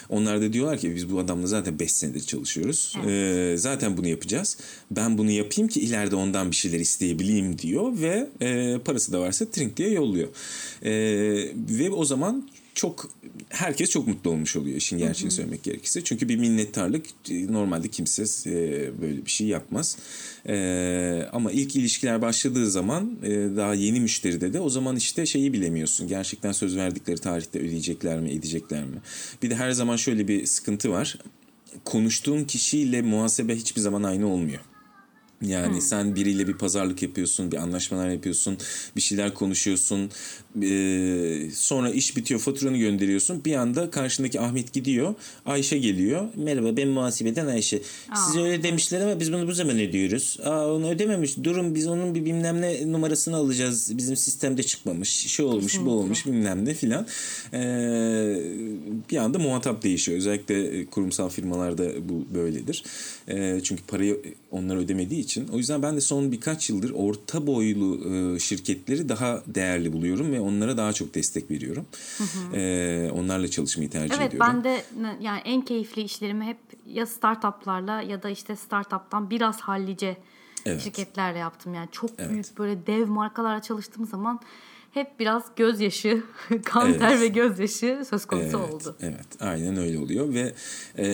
Onlar da diyorlar ki biz bu adamla zaten 5 senedir çalışıyoruz. Evet. Ee, zaten bunu yapacağız. Ben bunu yapayım ki ileride ondan bir şeyler isteyebileyim diyor ve e, parası da varsa trink diye yolluyor. E, ve o zaman çok herkes çok mutlu olmuş oluyor işin gerçeğini hı hı. söylemek gerekirse. Çünkü bir minnettarlık e, normalde kimse e, böyle bir şey yapmaz. E, ama ilk ilişkiler başladığı zaman daha yeni müşteride de o zaman işte şeyi bilemiyorsun. Gerçekten söz verdikleri tarihte ödeyecekler mi, edecekler mi? Bir de her zaman şöyle bir sıkıntı var. Konuştuğun kişiyle muhasebe hiçbir zaman aynı olmuyor. Yani hmm. sen biriyle bir pazarlık yapıyorsun, bir anlaşmalar yapıyorsun, bir şeyler konuşuyorsun. Ee, sonra iş bitiyor, faturanı gönderiyorsun. Bir anda karşındaki Ahmet gidiyor, Ayşe geliyor. Merhaba ben muhasebeden Ayşe. Aa, Siz öyle demişler ama biz bunu bu zaman ödüyoruz. Aa onu ödememiş. Durun biz onun bir bilmem ne numarasını alacağız. Bizim sistemde çıkmamış. Şu olmuş, Kesinlikle. bu olmuş bilmem ne filan. Ee, bir anda muhatap değişiyor. Özellikle kurumsal firmalarda bu böyledir. Ee, çünkü parayı onlar ödemediği için. O yüzden ben de son birkaç yıldır orta boylu e, şirketleri daha değerli buluyorum ve onlara daha çok destek veriyorum. Hı hı. E, onlarla çalışmayı tercih evet, ediyorum. Evet ben de yani en keyifli işlerimi hep ya startuplarla ya da işte startuptan biraz hallice evet. şirketlerle yaptım. Yani çok evet. büyük böyle dev markalarla çalıştığım zaman hep biraz gözyaşı, *laughs* kan evet. ter ve gözyaşı söz konusu evet, oldu. Evet, aynen öyle oluyor ve e,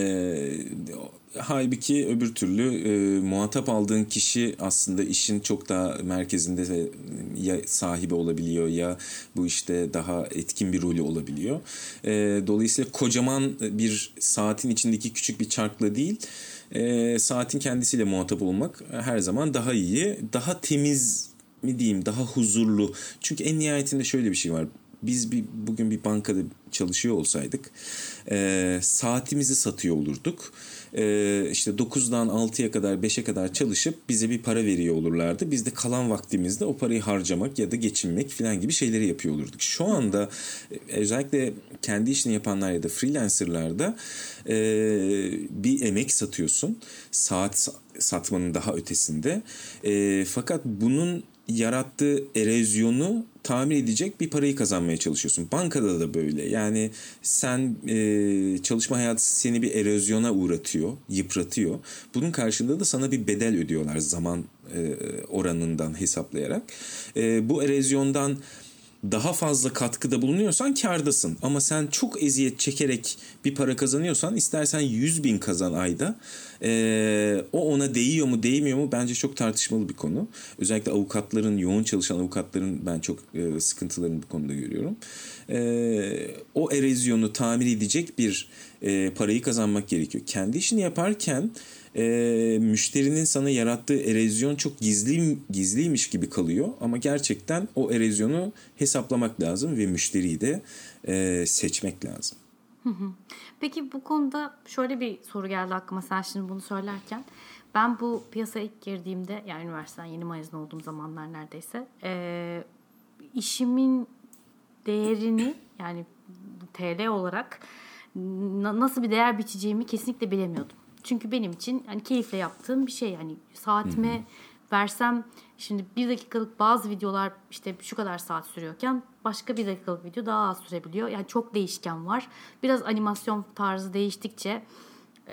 halbuki öbür türlü e, muhatap aldığın kişi aslında işin çok daha merkezinde de ya sahibi olabiliyor ya bu işte daha etkin bir rolü olabiliyor. E, dolayısıyla kocaman bir saatin içindeki küçük bir çarkla değil, e, saatin kendisiyle muhatap olmak her zaman daha iyi, daha temiz mi diyeyim daha huzurlu. Çünkü en nihayetinde şöyle bir şey var. Biz bir bugün bir bankada çalışıyor olsaydık e, saatimizi satıyor olurduk. E, işte 9'dan 6'ya kadar 5'e kadar çalışıp bize bir para veriyor olurlardı. Biz de kalan vaktimizde o parayı harcamak ya da geçinmek falan gibi şeyleri yapıyor olurduk. Şu anda e, özellikle kendi işini yapanlar ya da freelancerlarda e, bir emek satıyorsun. Saat satmanın daha ötesinde. E, fakat bunun yarattığı erozyonu tamir edecek bir parayı kazanmaya çalışıyorsun. Bankada da böyle. Yani sen e, çalışma hayatı seni bir erozyona uğratıyor, yıpratıyor. Bunun karşılığında da sana bir bedel ödüyorlar zaman e, oranından hesaplayarak. E, bu erozyondan daha fazla katkıda bulunuyorsan kardasın. Ama sen çok eziyet çekerek bir para kazanıyorsan istersen 100 bin kazan ayda. Ee, o ona değiyor mu değmiyor mu bence çok tartışmalı bir konu. Özellikle avukatların, yoğun çalışan avukatların ben çok e, sıkıntılarını bu konuda görüyorum. Ee, o erozyonu tamir edecek bir e, parayı kazanmak gerekiyor. Kendi işini yaparken e, müşterinin sana yarattığı erozyon çok gizli gizliymiş gibi kalıyor ama gerçekten o erozyonu hesaplamak lazım ve müşteriyi de e, seçmek lazım. Peki bu konuda şöyle bir soru geldi aklıma sen şimdi bunu söylerken. Ben bu piyasaya ilk girdiğimde yani üniversiteden yeni mezun olduğum zamanlar neredeyse e, işimin değerini yani TL olarak nasıl bir değer biçeceğimi kesinlikle bilemiyordum. Çünkü benim için hani keyifle yaptığım bir şey. Yani saatime versem şimdi bir dakikalık bazı videolar işte şu kadar saat sürüyorken başka bir dakikalık video daha az sürebiliyor. Yani çok değişken var. Biraz animasyon tarzı değiştikçe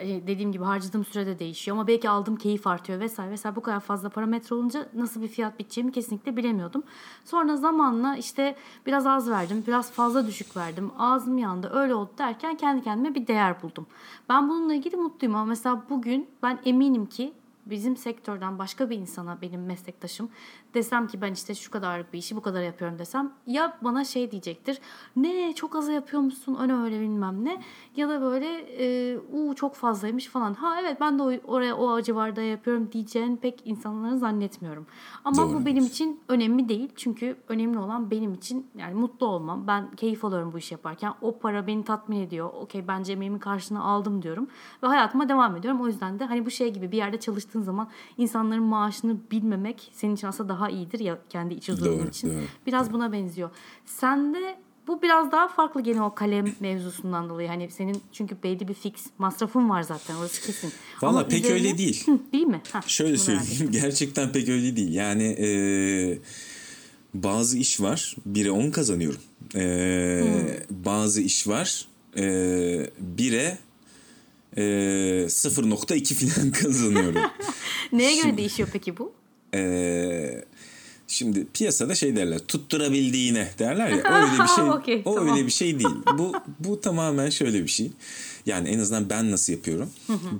dediğim gibi harcadığım sürede değişiyor ama belki aldığım keyif artıyor vesaire vesaire bu kadar fazla parametre olunca nasıl bir fiyat biteceğimi kesinlikle bilemiyordum. Sonra zamanla işte biraz az verdim biraz fazla düşük verdim ağzım yandı öyle oldu derken kendi kendime bir değer buldum. Ben bununla ilgili mutluyum ama mesela bugün ben eminim ki bizim sektörden başka bir insana benim meslektaşım desem ki ben işte şu kadarlık bir işi bu kadar yapıyorum desem ya bana şey diyecektir ne çok az yapıyormuşsun öyle öyle bilmem ne. Ya da böyle e, uu çok fazlaymış. falan. Ha evet ben de o, oraya o civarda yapıyorum. diyeceğini pek insanların zannetmiyorum. Ama Doğru. bu benim için önemli değil. Çünkü önemli olan benim için yani mutlu olmam. Ben keyif alıyorum bu işi yaparken. O para beni tatmin ediyor. Okey bence emeğimin karşılığını aldım. diyorum ve hayatıma devam ediyorum. O yüzden de hani bu şey gibi bir yerde çalıştığın zaman insanların maaşını bilmemek senin için aslında daha iyidir ya kendi iç huzurum için. Doğru. Biraz buna benziyor. Sen de bu biraz daha farklı gene o kalem mevzusundan dolayı. Hani senin çünkü belli bir fix masrafın var zaten orası kesin. Valla pek üzerine... öyle değil. değil mi? Ha, Şöyle söyleyeyim *laughs* gerçekten pek öyle değil. Yani e, bazı iş var bire 10 kazanıyorum. E, hmm. Bazı iş var e, bire e, 0.2 falan *laughs* kazanıyorum. *laughs* Neye göre Şimdi, değişiyor peki bu? Eee Şimdi piyasada şey derler tutturabildiğine derler ya *laughs* öyle bir şey okay, o tamam. öyle bir şey değil. Bu bu tamamen şöyle bir şey. Yani en azından ben nasıl yapıyorum?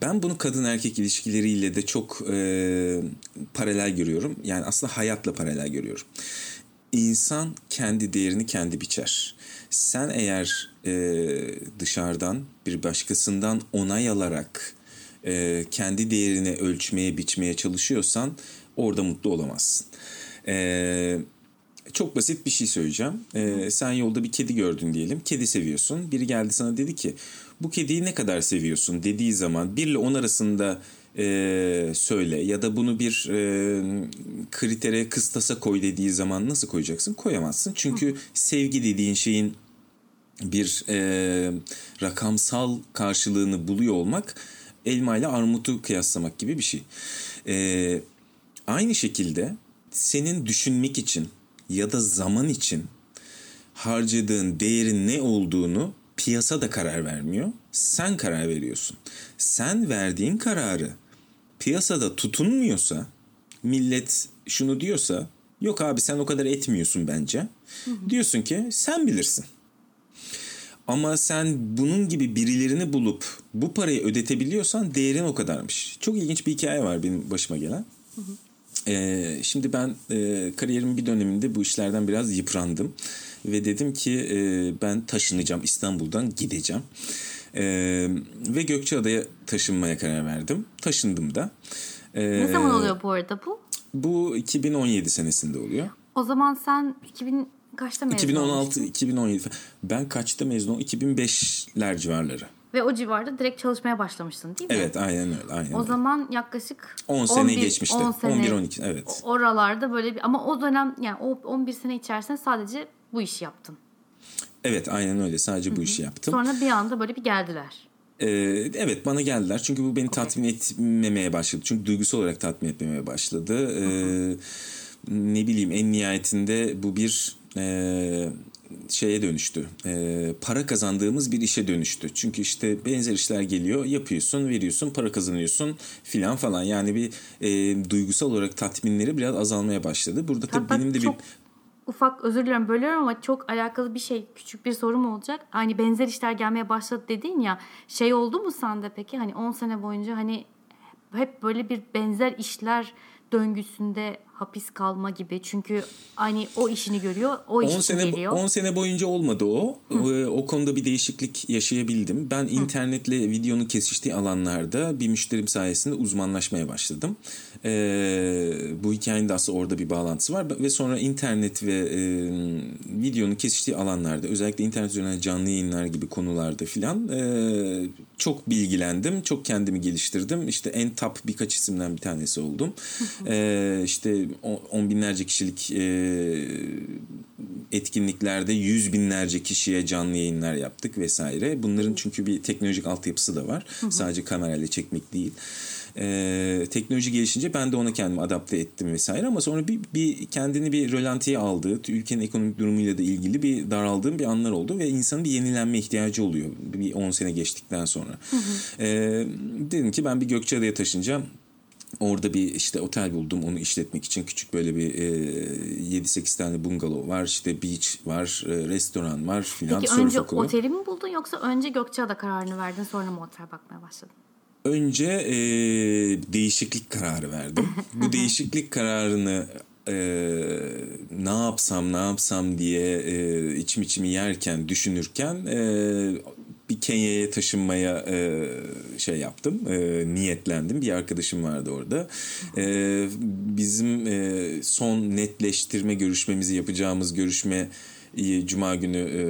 ben bunu kadın erkek ilişkileriyle de çok e, paralel görüyorum. Yani aslında hayatla paralel görüyorum. İnsan kendi değerini kendi biçer. Sen eğer e, dışarıdan bir başkasından onay alarak e, kendi değerini ölçmeye biçmeye çalışıyorsan orada mutlu olamazsın. Ee, çok basit bir şey söyleyeceğim. Ee, sen yolda bir kedi gördün diyelim. Kedi seviyorsun. Biri geldi sana dedi ki bu kediyi ne kadar seviyorsun dediği zaman 1 ile 10 arasında e, söyle ya da bunu bir e, kritere kıstasa koy dediği zaman nasıl koyacaksın? Koyamazsın. Çünkü Hı. sevgi dediğin şeyin bir e, rakamsal karşılığını buluyor olmak elma ile armutu kıyaslamak gibi bir şey. E, aynı şekilde senin düşünmek için ya da zaman için harcadığın değerin ne olduğunu piyasa da karar vermiyor. Sen karar veriyorsun. Sen verdiğin kararı piyasada tutunmuyorsa, millet şunu diyorsa, yok abi sen o kadar etmiyorsun bence. Hı hı. Diyorsun ki sen bilirsin. Ama sen bunun gibi birilerini bulup bu parayı ödetebiliyorsan değerin o kadarmış. Çok ilginç bir hikaye var benim başıma gelen. Hı hı. Ee, şimdi ben e, kariyerimin bir döneminde bu işlerden biraz yıprandım. Ve dedim ki e, ben taşınacağım İstanbul'dan gideceğim. E, ve Gökçeada'ya taşınmaya karar verdim. Taşındım da. E, ne zaman oluyor bu arada bu? Bu 2017 senesinde oluyor. O zaman sen 2000 kaçta mezun 2016, olmuştun? 2017. Ben kaçta mezun oldum? 2005'ler civarları. Ve o civarda direkt çalışmaya başlamışsın değil mi? Evet aynen öyle. Aynen o öyle. zaman yaklaşık 10 sene 11, geçmişti. 10 sene 11-12 evet. Oralarda böyle bir ama o dönem yani o 11 sene içerisinde sadece bu işi yaptın. Evet aynen öyle sadece bu Hı-hı. işi yaptım. Sonra bir anda böyle bir geldiler. Ee, evet bana geldiler çünkü bu beni okay. tatmin etmemeye başladı. Çünkü duygusal olarak tatmin etmemeye başladı. Ee, ne bileyim en nihayetinde bu bir e, şeye dönüştü. E, para kazandığımız bir işe dönüştü. Çünkü işte benzer işler geliyor, yapıyorsun, veriyorsun, para kazanıyorsun filan falan. Yani bir e, duygusal olarak tatminleri biraz azalmaya başladı. Burada tabii benim de bir ufak özür dilerim bölüyorum ama çok alakalı bir şey küçük bir sorum olacak. Hani benzer işler gelmeye başladı dedin ya şey oldu mu sende peki hani 10 sene boyunca hani hep böyle bir benzer işler döngüsünde hapis kalma gibi. Çünkü hani o işini görüyor, o iş sene, geliyor. 10 sene boyunca olmadı o. Hı. O konuda bir değişiklik yaşayabildim. Ben Hı. internetle videonun kesiştiği alanlarda bir müşterim sayesinde uzmanlaşmaya başladım. Ee, bu hikayenin de aslında orada bir bağlantısı var. Ve sonra internet ve e, videonun kesiştiği alanlarda özellikle internet üzerinden canlı yayınlar gibi konularda filan e, çok bilgilendim. Çok kendimi geliştirdim. İşte en top birkaç isimden bir tanesi oldum. Hı hı. E, işte on binlerce kişilik e, etkinliklerde yüz binlerce kişiye canlı yayınlar yaptık vesaire. Bunların çünkü bir teknolojik altyapısı da var. Hı hı. Sadece kamerayla çekmek değil. Ee, teknoloji gelişince ben de ona kendimi adapte ettim vesaire ama sonra bir, bir kendini bir rölantiye aldığı, ülkenin ekonomik durumuyla da ilgili bir daraldığım bir anlar oldu ve insanın bir yenilenme ihtiyacı oluyor bir 10 sene geçtikten sonra. Hı hı. Ee, dedim ki ben bir Gökçeada'ya taşınacağım. Orada bir işte otel buldum onu işletmek için küçük böyle bir e, 7-8 tane bungalov var işte beach var e, restoran var filan. Peki önce okulu. oteli mi buldun yoksa önce Gökçeada kararını verdin sonra mı otel bakmaya başladın? Önce e, değişiklik kararı verdim. *laughs* Bu değişiklik kararını e, ne yapsam ne yapsam diye e, içim içimi yerken düşünürken e, bir Kenya'ya taşınmaya e, şey yaptım e, niyetlendim. Bir arkadaşım vardı orada. E, bizim e, son netleştirme görüşmemizi yapacağımız görüşme Cuma günü e,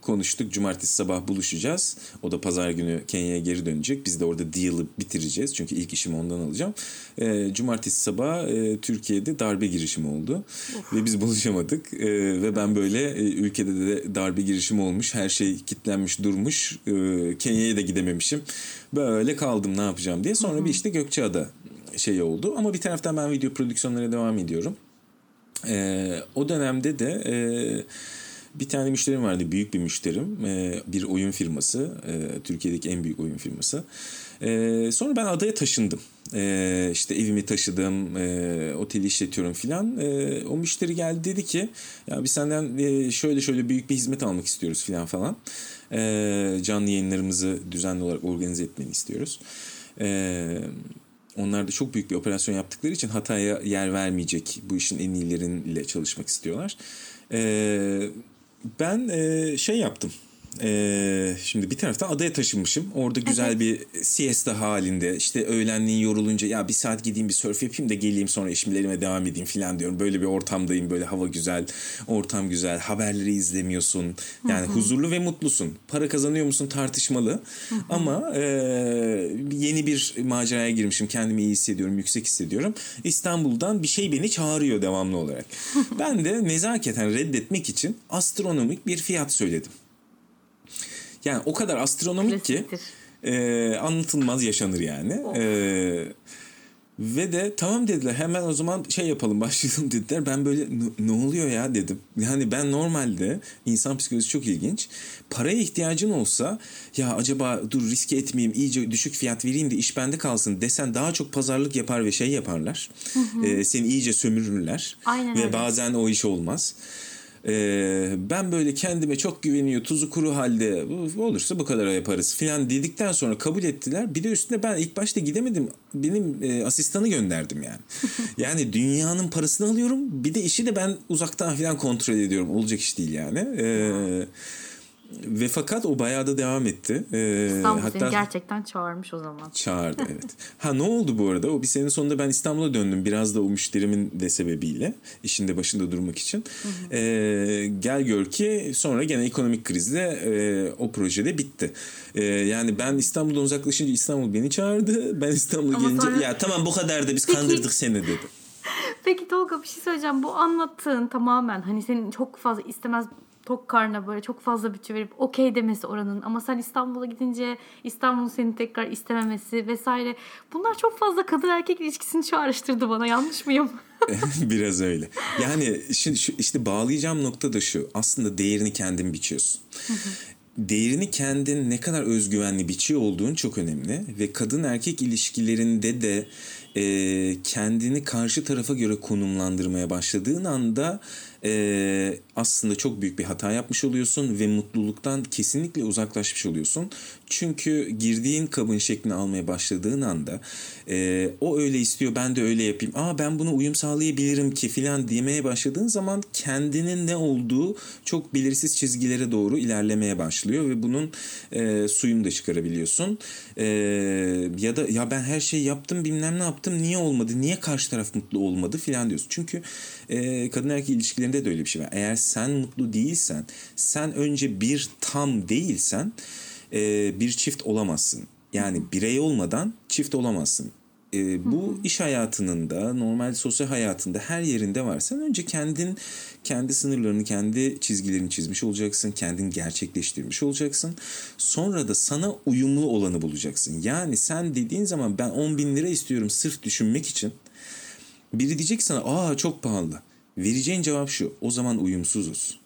konuştuk. Cumartesi sabah buluşacağız. O da pazar günü Kenya'ya geri dönecek. Biz de orada deal'ı bitireceğiz. Çünkü ilk işimi ondan alacağım. E, cumartesi sabah e, Türkiye'de darbe girişimi oldu. Of. Ve biz buluşamadık. E, ve ben böyle e, ülkede de darbe girişimi olmuş. Her şey kilitlenmiş durmuş. E, Kenya'ya da gidememişim. Böyle kaldım ne yapacağım diye. Sonra Hı-hı. bir işte Gökçeada şey oldu. Ama bir taraftan ben video prodüksiyonlara devam ediyorum. E, o dönemde de e, bir tane müşterim vardı. Büyük bir müşterim. E, bir oyun firması. E, Türkiye'deki en büyük oyun firması. E, sonra ben adaya taşındım. İşte evimi taşıdım. Oteli işletiyorum filan. O müşteri geldi dedi ki ya biz senden şöyle şöyle büyük bir hizmet almak istiyoruz filan falan. Canlı yayınlarımızı düzenli olarak organize etmeni istiyoruz. Onlar da çok büyük bir operasyon yaptıkları için hataya yer vermeyecek bu işin en iyileriyle çalışmak istiyorlar. Ee, ben e, şey yaptım. Ee, şimdi bir taraftan adaya taşınmışım. Orada güzel evet. bir siesta halinde. İşte öğlenliğin yorulunca ya bir saat gideyim bir surf yapayım da geleyim sonra işimlerime devam edeyim falan diyorum. Böyle bir ortamdayım. Böyle hava güzel, ortam güzel. Haberleri izlemiyorsun. Yani Hı-hı. huzurlu ve mutlusun. Para kazanıyor musun tartışmalı. Hı-hı. Ama e, yeni bir maceraya girmişim. Kendimi iyi hissediyorum, yüksek hissediyorum. İstanbul'dan bir şey beni çağırıyor devamlı olarak. ben de nezaketen reddetmek için astronomik bir fiyat söyledim. Yani o kadar astronomik ki e, anlatılmaz yaşanır yani. E, ve de tamam dediler hemen o zaman şey yapalım *laughs* başlayalım dediler. Ben böyle ne oluyor ya dedim. Yani ben normalde insan psikolojisi çok ilginç. Paraya ihtiyacın olsa ya acaba dur riske etmeyeyim iyice düşük fiyat vereyim de iş bende kalsın desen daha çok pazarlık yapar ve şey yaparlar. Hı hı. E, seni iyice sömürürler. Aynen ve öyle. bazen o iş olmaz. Ee, ben böyle kendime çok güveniyor tuzu kuru halde olursa bu kadar yaparız filan dedikten sonra kabul ettiler. Bir de üstüne ben ilk başta gidemedim. Benim e, asistanı gönderdim yani. *laughs* yani dünyanın parasını alıyorum. Bir de işi de ben uzaktan filan kontrol ediyorum. Olacak iş değil yani. Ee, ve fakat o bayağı da devam etti. Ee, İstanbul hatta, seni gerçekten çağırmış o zaman. Çağırdı *laughs* evet. ha ne oldu bu arada? O bir senin sonunda ben İstanbul'a döndüm. Biraz da o müşterimin de sebebiyle. işinde başında durmak için. Ee, gel gör ki sonra gene ekonomik krizle e, o projede bitti. Ee, yani ben İstanbul'dan uzaklaşınca İstanbul beni çağırdı. Ben İstanbul'a gelince sonra... ya tamam bu kadar da biz Peki... kandırdık seni dedi. *laughs* Peki Tolga bir şey söyleyeceğim. Bu anlattığın tamamen hani senin çok fazla istemez tok karna böyle çok fazla bütçe verip okey demesi oranın ama sen İstanbul'a gidince İstanbul'un seni tekrar istememesi vesaire bunlar çok fazla kadın erkek ilişkisini çağrıştırdı bana yanlış mıyım? *laughs* *laughs* Biraz öyle. Yani şimdi şu, işte bağlayacağım nokta da şu. Aslında değerini kendin biçiyorsun. değerini kendin ne kadar özgüvenli biçiyor olduğun çok önemli ve kadın erkek ilişkilerinde de e, kendini karşı tarafa göre konumlandırmaya başladığın anda e, aslında çok büyük bir hata yapmış oluyorsun ve mutluluktan kesinlikle uzaklaşmış oluyorsun. Çünkü girdiğin kabın şeklini almaya başladığın anda e, o öyle istiyor ben de öyle yapayım. Aa ben buna uyum sağlayabilirim ki filan demeye başladığın zaman kendinin ne olduğu çok belirsiz çizgilere doğru ilerlemeye başlıyor ve bunun e, suyunu da çıkarabiliyorsun. E, ya da ya ben her şeyi yaptım bilmem ne yaptım niye olmadı niye karşı taraf mutlu olmadı filan diyorsun. Çünkü e, kadın erkek ilişkilerinde de öyle bir şey var. Eğer sen mutlu değilsen sen önce bir tam değilsen e, bir çift olamazsın. Yani birey olmadan çift olamazsın. e, bu iş hayatının da normal sosyal hayatında her yerinde var. Sen önce kendin kendi sınırlarını, kendi çizgilerini çizmiş olacaksın. Kendin gerçekleştirmiş olacaksın. Sonra da sana uyumlu olanı bulacaksın. Yani sen dediğin zaman ben 10 bin lira istiyorum sırf düşünmek için. Biri diyecek sana aa çok pahalı. Vereceğin cevap şu o zaman uyumsuzuz.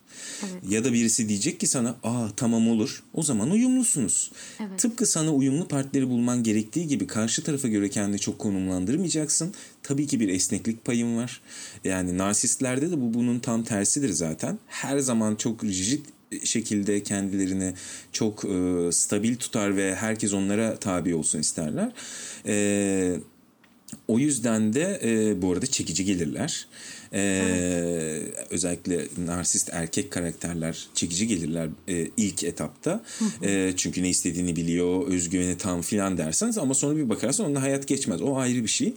Evet. Ya da birisi diyecek ki sana aa tamam olur o zaman uyumlusunuz. Evet. Tıpkı sana uyumlu partneri bulman gerektiği gibi karşı tarafa göre kendini çok konumlandırmayacaksın. Tabii ki bir esneklik payım var. Yani narsistlerde de bu bunun tam tersidir zaten. Her zaman çok rigid şekilde kendilerini çok e, stabil tutar ve herkes onlara tabi olsun isterler. E, o yüzden de e, bu arada çekici gelirler. Ee, özellikle narsist erkek karakterler çekici gelirler e, ilk etapta. E, çünkü ne istediğini biliyor, özgüveni tam filan derseniz ama sonra bir bakarsan onunla hayat geçmez. O ayrı bir şey.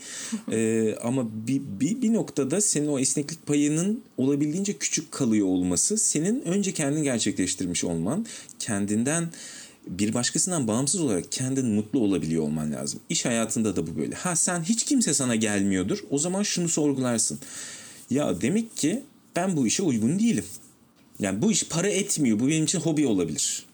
E, ama bir, bir, bir noktada senin o esneklik payının olabildiğince küçük kalıyor olması senin önce kendini gerçekleştirmiş olman, kendinden bir başkasından bağımsız olarak kendin mutlu olabiliyor olman lazım. İş hayatında da bu böyle. Ha sen hiç kimse sana gelmiyordur. O zaman şunu sorgularsın. Ya demek ki ben bu işe uygun değilim. Yani bu iş para etmiyor. Bu benim için hobi olabilir.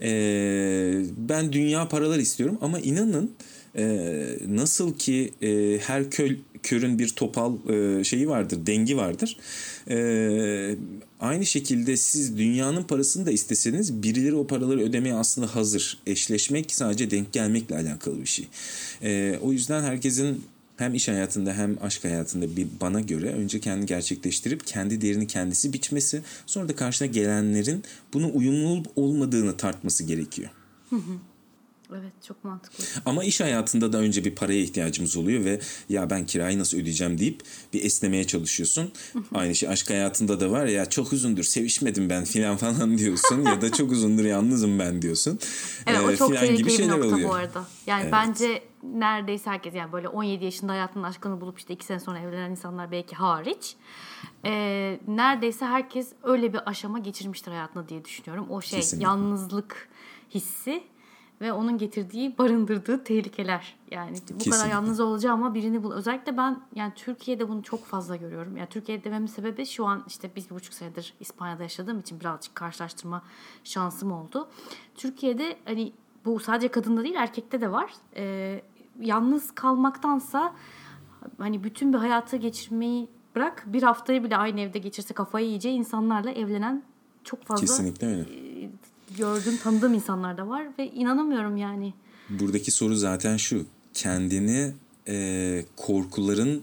ee, ben dünya paralar istiyorum ama inanın e, nasıl ki e, her köl körün bir topal e, şeyi vardır, dengi vardır. E, aynı şekilde siz dünyanın parasını da isteseniz birileri o paraları ödemeye aslında hazır. Eşleşmek sadece denk gelmekle alakalı bir şey. E, o yüzden herkesin hem iş hayatında hem aşk hayatında bir bana göre önce kendini gerçekleştirip kendi değerini kendisi biçmesi sonra da karşına gelenlerin bunu uyumlu olmadığını tartması gerekiyor. Hı hı. Evet çok mantıklı. Ama iş hayatında da önce bir paraya ihtiyacımız oluyor ve ya ben kirayı nasıl ödeyeceğim deyip bir esnemeye çalışıyorsun. Aynı şey aşk hayatında da var ya çok uzundur sevişmedim ben filan falan *laughs* diyorsun ya da çok uzundur yalnızım ben diyorsun. Evet ee, o çok tehlikeli bir nokta oluyor. bu arada. Yani evet. bence neredeyse herkes yani böyle 17 yaşında hayatının aşkını bulup işte 2 sene sonra evlenen insanlar belki hariç. E, neredeyse herkes öyle bir aşama geçirmiştir hayatında diye düşünüyorum. O şey Kesinlikle. yalnızlık hissi ve onun getirdiği barındırdığı tehlikeler. Yani bu Kesinlikle. kadar yalnız olacağım ama birini bul. Özellikle ben yani Türkiye'de bunu çok fazla görüyorum. Yani Türkiye'de dememin sebebi şu an işte biz bir buçuk senedir İspanya'da yaşadığım için birazcık karşılaştırma şansım oldu. Türkiye'de hani bu sadece kadında değil erkekte de var. Ee, yalnız kalmaktansa hani bütün bir hayatı geçirmeyi bırak bir haftayı bile aynı evde geçirse kafayı yiyeceği insanlarla evlenen çok fazla Kesinlikle öyle. Gördüğüm tanıdığım insanlar da var ve inanamıyorum yani. Buradaki soru zaten şu kendini e, korkuların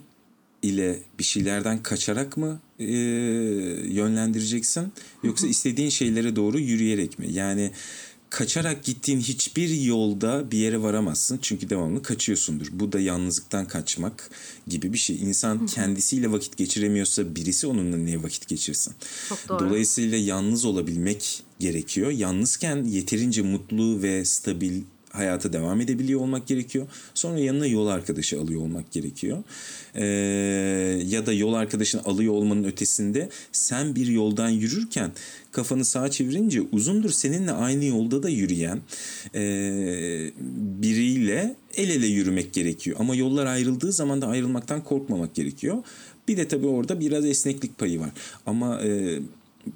ile bir şeylerden kaçarak mı e, yönlendireceksin yoksa istediğin şeylere doğru yürüyerek mi? Yani kaçarak gittiğin hiçbir yolda bir yere varamazsın. Çünkü devamlı kaçıyorsundur. Bu da yalnızlıktan kaçmak gibi bir şey. İnsan kendisiyle vakit geçiremiyorsa birisi onunla niye vakit geçirsin? Çok doğru. Dolayısıyla yalnız olabilmek gerekiyor. Yalnızken yeterince mutlu ve stabil hayata devam edebiliyor olmak gerekiyor. Sonra yanına yol arkadaşı alıyor olmak gerekiyor. Ee, ya da yol arkadaşını alıyor olmanın ötesinde sen bir yoldan yürürken kafanı sağa çevirince uzundur seninle aynı yolda da yürüyen e, biriyle el ele yürümek gerekiyor. Ama yollar ayrıldığı zaman da ayrılmaktan korkmamak gerekiyor. Bir de tabii orada biraz esneklik payı var. Ama e,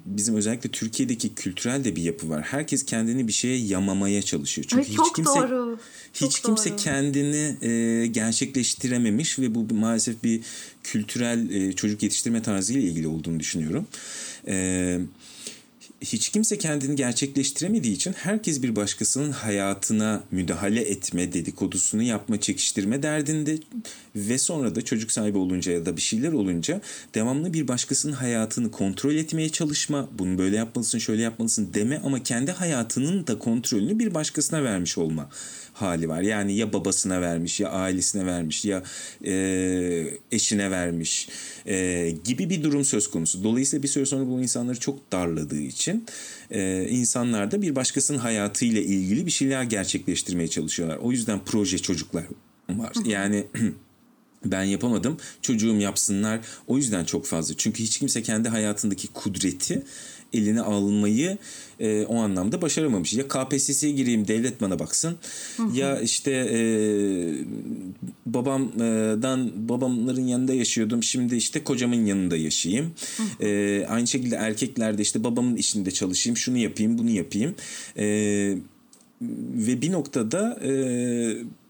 bizim özellikle Türkiye'deki kültürel de bir yapı var. Herkes kendini bir şeye yamamaya çalışıyor. Çünkü Ay, hiç kimse doğru. hiç çok kimse doğru. kendini e, gerçekleştirememiş ve bu maalesef bir kültürel e, çocuk yetiştirme tarzıyla ilgili olduğunu düşünüyorum. E, hiç kimse kendini gerçekleştiremediği için herkes bir başkasının hayatına müdahale etme dedikodusunu yapma, çekiştirme derdinde ve sonra da çocuk sahibi olunca ya da bir şeyler olunca devamlı bir başkasının hayatını kontrol etmeye çalışma, bunu böyle yapmalısın, şöyle yapmalısın deme ama kendi hayatının da kontrolünü bir başkasına vermiş olma hali var. Yani ya babasına vermiş ya ailesine vermiş ya e, eşine vermiş e, gibi bir durum söz konusu. Dolayısıyla bir süre sonra bu insanları çok darladığı için e, insanlar da bir başkasının hayatıyla ilgili bir şeyler gerçekleştirmeye çalışıyorlar. O yüzden proje çocuklar var. Yani *clears throat* ben yapamadım çocuğum yapsınlar o yüzden çok fazla çünkü hiç kimse kendi hayatındaki kudreti eline almayı e, o anlamda başaramamış. Ya KPSS'ye gireyim devlet bana baksın hı hı. ya işte e, babamdan babamların yanında yaşıyordum şimdi işte kocamın yanında yaşayayım. Hı hı. E, aynı şekilde erkeklerde işte babamın işinde çalışayım şunu yapayım bunu yapayım. E, ve bir noktada e,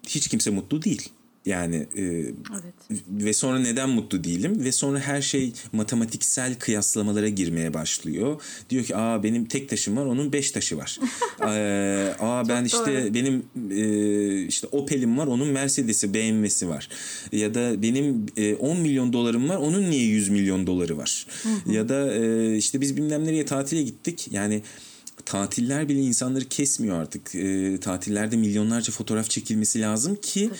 hiç kimse mutlu değil. Yani e, evet. ve sonra neden mutlu değilim ve sonra her şey matematiksel kıyaslamalara girmeye başlıyor. Diyor ki aa benim tek taşım var onun beş taşı var. *laughs* ee, aa ben işte doğru. benim e, işte Opel'im var onun Mercedes'i BMW'si var. Ya da benim e, 10 milyon dolarım var onun niye 100 milyon doları var. ya da e, işte biz bilmem nereye tatile gittik. Yani tatiller bile insanları kesmiyor artık. E, tatillerde milyonlarca fotoğraf çekilmesi lazım ki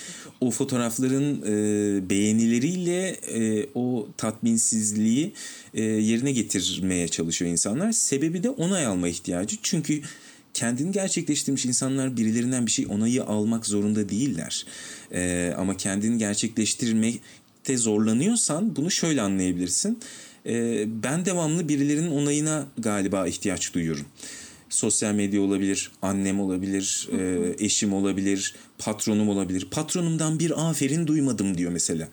o fotoğrafların e, beğenileriyle e, o tatminsizliği e, yerine getirmeye çalışıyor insanlar. Sebebi de onay alma ihtiyacı. Çünkü kendini gerçekleştirmiş insanlar birilerinden bir şey onayı almak zorunda değiller. E, ama kendini gerçekleştirmekte zorlanıyorsan bunu şöyle anlayabilirsin. E, ben devamlı birilerinin onayına galiba ihtiyaç duyuyorum sosyal medya olabilir, annem olabilir, e, eşim olabilir, patronum olabilir. Patronumdan bir aferin duymadım diyor mesela.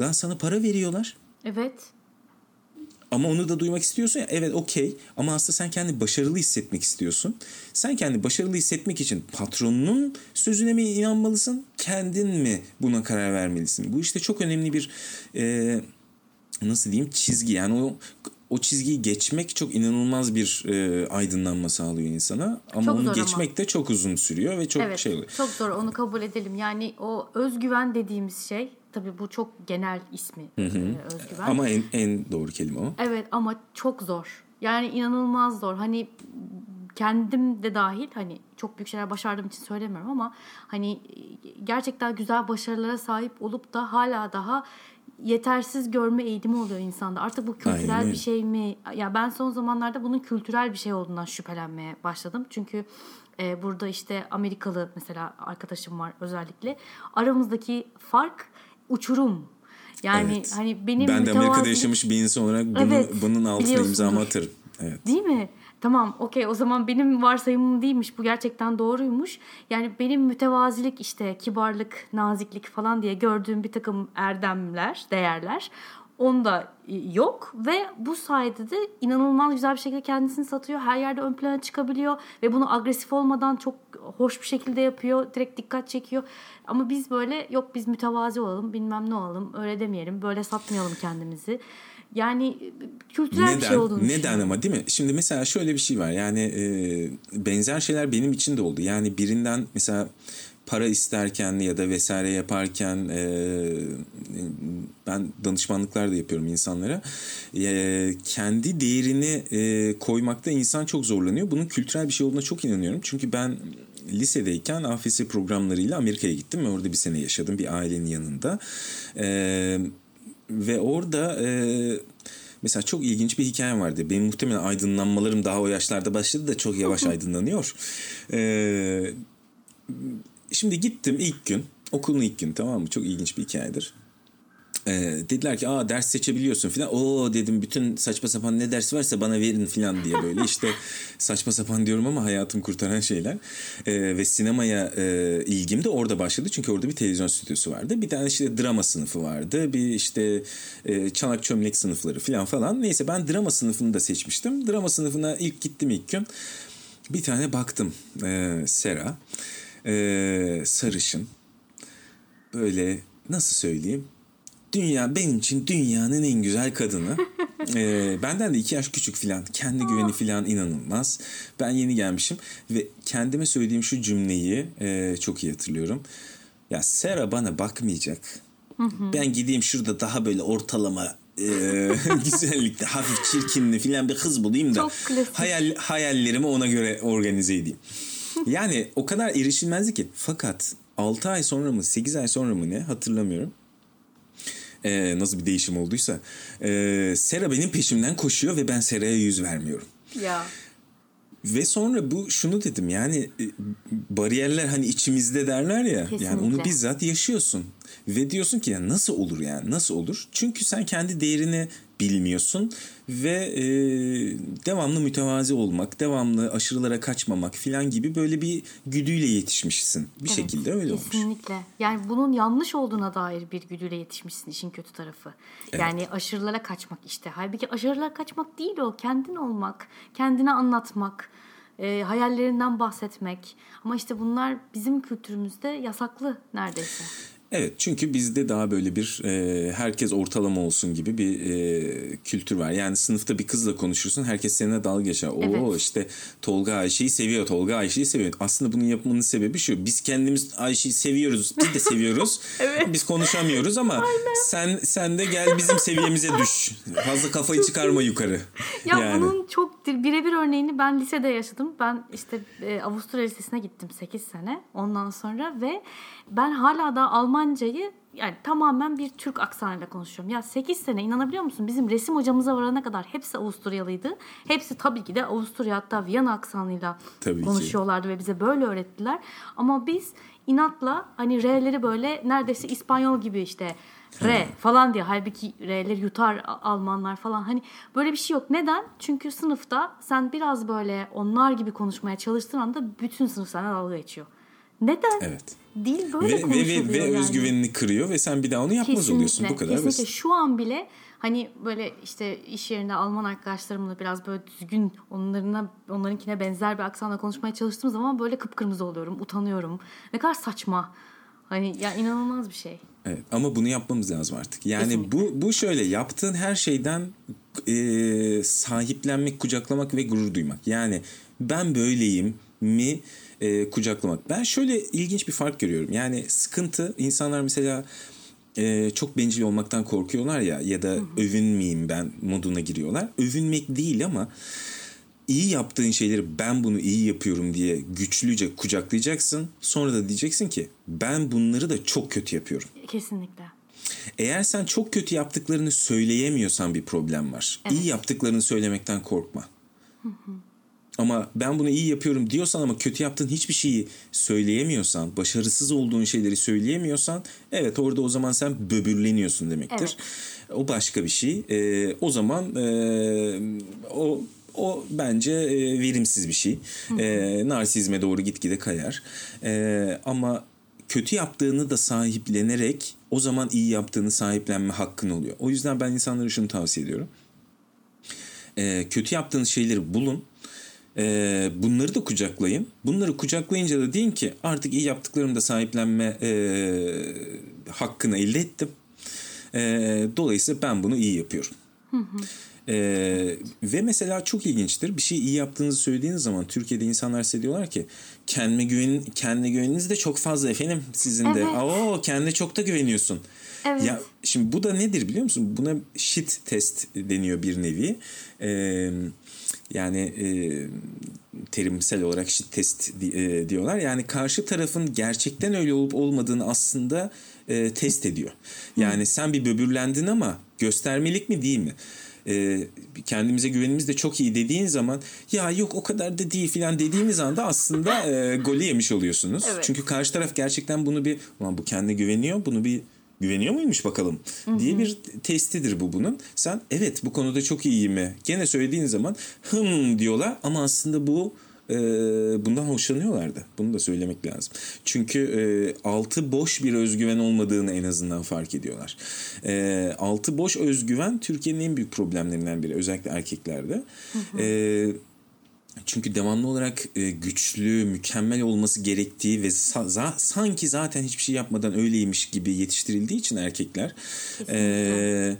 Lan sana para veriyorlar. Evet. Ama onu da duymak istiyorsun ya. Evet okey ama aslında sen kendi başarılı hissetmek istiyorsun. Sen kendi başarılı hissetmek için patronunun sözüne mi inanmalısın? Kendin mi buna karar vermelisin? Bu işte çok önemli bir e, nasıl diyeyim çizgi. Yani o o çizgiyi geçmek çok inanılmaz bir e, aydınlanma sağlıyor insana. Ama çok onu geçmek ama. de çok uzun sürüyor ve çok evet, şey oluyor. Çok zor onu kabul edelim. Yani o özgüven dediğimiz şey tabii bu çok genel ismi hı hı. E, özgüven. Ama en, en doğru kelime o. Evet ama çok zor. Yani inanılmaz zor. Hani kendim de dahil hani çok büyük şeyler başardığım için söylemiyorum ama hani gerçekten güzel başarılara sahip olup da hala daha yetersiz görme eğitimi oluyor insanda. Artık bu kültürel Aynen. bir şey mi? Ya ben son zamanlarda bunun kültürel bir şey olduğundan şüphelenmeye başladım. Çünkü e, burada işte Amerikalı mesela arkadaşım var özellikle. Aramızdaki fark uçurum. Yani evet. hani benim Ben de Amerika'da yaşamış bir insan olarak bunu, evet, bunun altına imzamı atarım. Evet. Değil mi? Tamam okey o zaman benim varsayımım değilmiş bu gerçekten doğruymuş. Yani benim mütevazilik işte kibarlık, naziklik falan diye gördüğüm bir takım erdemler, değerler onda yok ve bu sayede de inanılmaz güzel bir şekilde kendisini satıyor. Her yerde ön plana çıkabiliyor ve bunu agresif olmadan çok hoş bir şekilde yapıyor. Direkt dikkat çekiyor. Ama biz böyle yok biz mütevazi olalım bilmem ne olalım öyle demeyelim böyle satmayalım kendimizi. Yani kültürel neden, bir şey olduğunu Neden ama değil mi? Şimdi mesela şöyle bir şey var. Yani e, benzer şeyler benim için de oldu. Yani birinden mesela para isterken ya da vesaire yaparken e, ben danışmanlıklar da yapıyorum insanlara. E, kendi değerini e, koymakta insan çok zorlanıyor. Bunun kültürel bir şey olduğuna çok inanıyorum. Çünkü ben lisedeyken AFS programlarıyla Amerika'ya gittim ve orada bir sene yaşadım bir ailenin yanında. Eee ve orada e, mesela çok ilginç bir hikayem vardı. Benim muhtemelen aydınlanmalarım daha o yaşlarda başladı da çok yavaş aydınlanıyor. E, şimdi gittim ilk gün. Okulun ilk gün tamam mı? Çok ilginç bir hikayedir. Ee, dediler ki aa ders seçebiliyorsun filan. Oo dedim bütün saçma sapan ne ders varsa bana verin filan diye böyle *laughs* işte saçma sapan diyorum ama hayatım kurtaran şeyler. Ee, ve sinemaya e, ilgim de orada başladı. Çünkü orada bir televizyon stüdyosu vardı. Bir tane işte drama sınıfı vardı. Bir işte e, çanak çömlek sınıfları filan falan. Neyse ben drama sınıfını da seçmiştim. Drama sınıfına ilk gittim ilk gün. Bir tane baktım e, Sera. E, sarışın. Böyle nasıl söyleyeyim? Dünya benim için dünyanın en güzel kadını. *laughs* ee, benden de iki yaş küçük filan. Kendi güveni filan inanılmaz. Ben yeni gelmişim ve kendime söylediğim şu cümleyi e, çok iyi hatırlıyorum. Ya Sera bana bakmayacak. Ben gideyim şurada daha böyle ortalama e, *laughs* güzellikte hafif çirkinli filan bir kız bulayım da hayal hayallerimi ona göre organize edeyim. *laughs* Yani o kadar erişilmezdi ki. Fakat 6 ay sonra mı 8 ay sonra mı ne hatırlamıyorum e, nasıl bir değişim olduysa e, Sera benim peşimden koşuyor ve ben Sera'ya yüz vermiyorum. Ya. Ve sonra bu şunu dedim yani e, bariyerler hani içimizde derler ya Kesinlikle. yani onu bizzat yaşıyorsun. Ve diyorsun ki ya nasıl olur yani nasıl olur? Çünkü sen kendi değerini bilmiyorsun ve e, devamlı mütevazi olmak, devamlı aşırılara kaçmamak filan gibi böyle bir güdüyle yetişmişsin. Bir evet, şekilde öyle olmuş. Kesinlikle. Yani bunun yanlış olduğuna dair bir güdüyle yetişmişsin işin kötü tarafı. Evet. Yani aşırılara kaçmak işte. Halbuki aşırılara kaçmak değil o. Kendin olmak, kendine anlatmak, e, hayallerinden bahsetmek. Ama işte bunlar bizim kültürümüzde yasaklı neredeyse. Evet çünkü bizde daha böyle bir e, herkes ortalama olsun gibi bir e, kültür var. Yani sınıfta bir kızla konuşursun herkes seninle dalga geçer. Oo evet. işte Tolga Ayşe'yi seviyor, Tolga Ayşe'yi seviyor. Aslında bunun yapmanın sebebi şu. Biz kendimiz Ayşe'yi seviyoruz, biz de seviyoruz. *laughs* evet. Biz konuşamıyoruz ama Aynen. sen sen de gel bizim seviyemize düş. Fazla kafayı çıkarma yukarı. Ya yani. bunun çok birebir örneğini ben lisede yaşadım. Ben işte e, Avusturya Lisesi'ne gittim 8 sene. Ondan sonra ve ben hala da Almancayı yani tamamen bir Türk aksanıyla konuşuyorum. Ya 8 sene inanabiliyor musun? Bizim resim hocamıza varana kadar hepsi Avusturyalıydı. Hepsi tabii ki de Avusturya hatta Viyana aksanıyla tabii konuşuyorlardı ki. ve bize böyle öğrettiler. Ama biz inatla hani R'leri böyle neredeyse İspanyol gibi işte R falan diye. Halbuki R'leri yutar Almanlar falan. Hani böyle bir şey yok. Neden? Çünkü sınıfta sen biraz böyle onlar gibi konuşmaya çalıştığın anda bütün sınıf sana dalga geçiyor. Neden? Evet. Dil böyle ve, konuşuluyor ve, ve, ve yani. özgüvenini kırıyor ve sen bir daha onu yapmaz kesinlikle, oluyorsun. Bu kadar kesinlikle. basit. Şu an bile hani böyle işte iş yerinde Alman arkadaşlarımla biraz böyle düzgün onlarına onlarınkine benzer bir aksanla konuşmaya çalıştığım zaman böyle kıpkırmızı oluyorum, utanıyorum. Ne kadar saçma. Hani ya inanılmaz bir şey. Evet ama bunu yapmamız lazım artık. Yani Kesinlikle. bu bu şöyle yaptığın her şeyden e, sahiplenmek, kucaklamak ve gurur duymak. Yani ben böyleyim mi e, kucaklamak. Ben şöyle ilginç bir fark görüyorum. Yani sıkıntı insanlar mesela e, çok bencil olmaktan korkuyorlar ya ya da hı hı. övünmeyeyim ben moduna giriyorlar. Övünmek değil ama iyi yaptığın şeyleri ben bunu iyi yapıyorum diye güçlüce kucaklayacaksın. Sonra da diyeceksin ki ben bunları da çok kötü yapıyorum. Kesinlikle. Eğer sen çok kötü yaptıklarını söyleyemiyorsan bir problem var. Evet. İyi yaptıklarını söylemekten korkma. Hı hı. Ama ben bunu iyi yapıyorum diyorsan ama kötü yaptığın hiçbir şeyi söyleyemiyorsan, başarısız olduğun şeyleri söyleyemiyorsan evet orada o zaman sen böbürleniyorsun demektir. Evet. O başka bir şey. Ee, o zaman e, o o bence e, verimsiz bir şey. E, narsizme doğru gitgide kayar. E, ama kötü yaptığını da sahiplenerek o zaman iyi yaptığını sahiplenme hakkın oluyor. O yüzden ben insanlara şunu tavsiye ediyorum. E, kötü yaptığınız şeyleri bulun e, bunları da kucaklayın. Bunları kucaklayınca da deyin ki artık iyi yaptıklarımı da sahiplenme e, hakkını elde ettim. E, dolayısıyla ben bunu iyi yapıyorum. Hı hı. Ee, ve mesela çok ilginçtir. Bir şey iyi yaptığınızı söylediğiniz zaman Türkiye'de insanlar size diyorlar ki kendine güven kendine güveniniz de çok fazla efendim sizin de. Evet. Oo kendine çok da güveniyorsun. Evet. Ya şimdi bu da nedir biliyor musun? Buna shit test deniyor bir nevi. Eee yani e, terimsel olarak test e, diyorlar. Yani karşı tarafın gerçekten öyle olup olmadığını aslında e, test ediyor. Yani Hı. sen bir böbürlendin ama göstermelik mi değil mi? e, kendimize güvenimiz de çok iyi dediğin zaman ya yok o kadar da değil filan dediğiniz anda aslında e, golü yemiş oluyorsunuz. Evet. Çünkü karşı taraf gerçekten bunu bir bu kendine güveniyor bunu bir güveniyor muymuş bakalım diye bir testidir bu bunun. Sen evet bu konuda çok iyiyim mi? Gene söylediğin zaman hım diyorlar ama aslında bu e, bundan hoşlanıyorlardı. Bunu da söylemek lazım. Çünkü e, altı boş bir özgüven olmadığını en azından fark ediyorlar. E, altı boş özgüven Türkiye'nin en büyük problemlerinden biri. Özellikle erkeklerde. Hı hı. E, çünkü devamlı olarak e, güçlü, mükemmel olması gerektiği ve sa- sanki zaten hiçbir şey yapmadan öyleymiş gibi yetiştirildiği için erkekler e,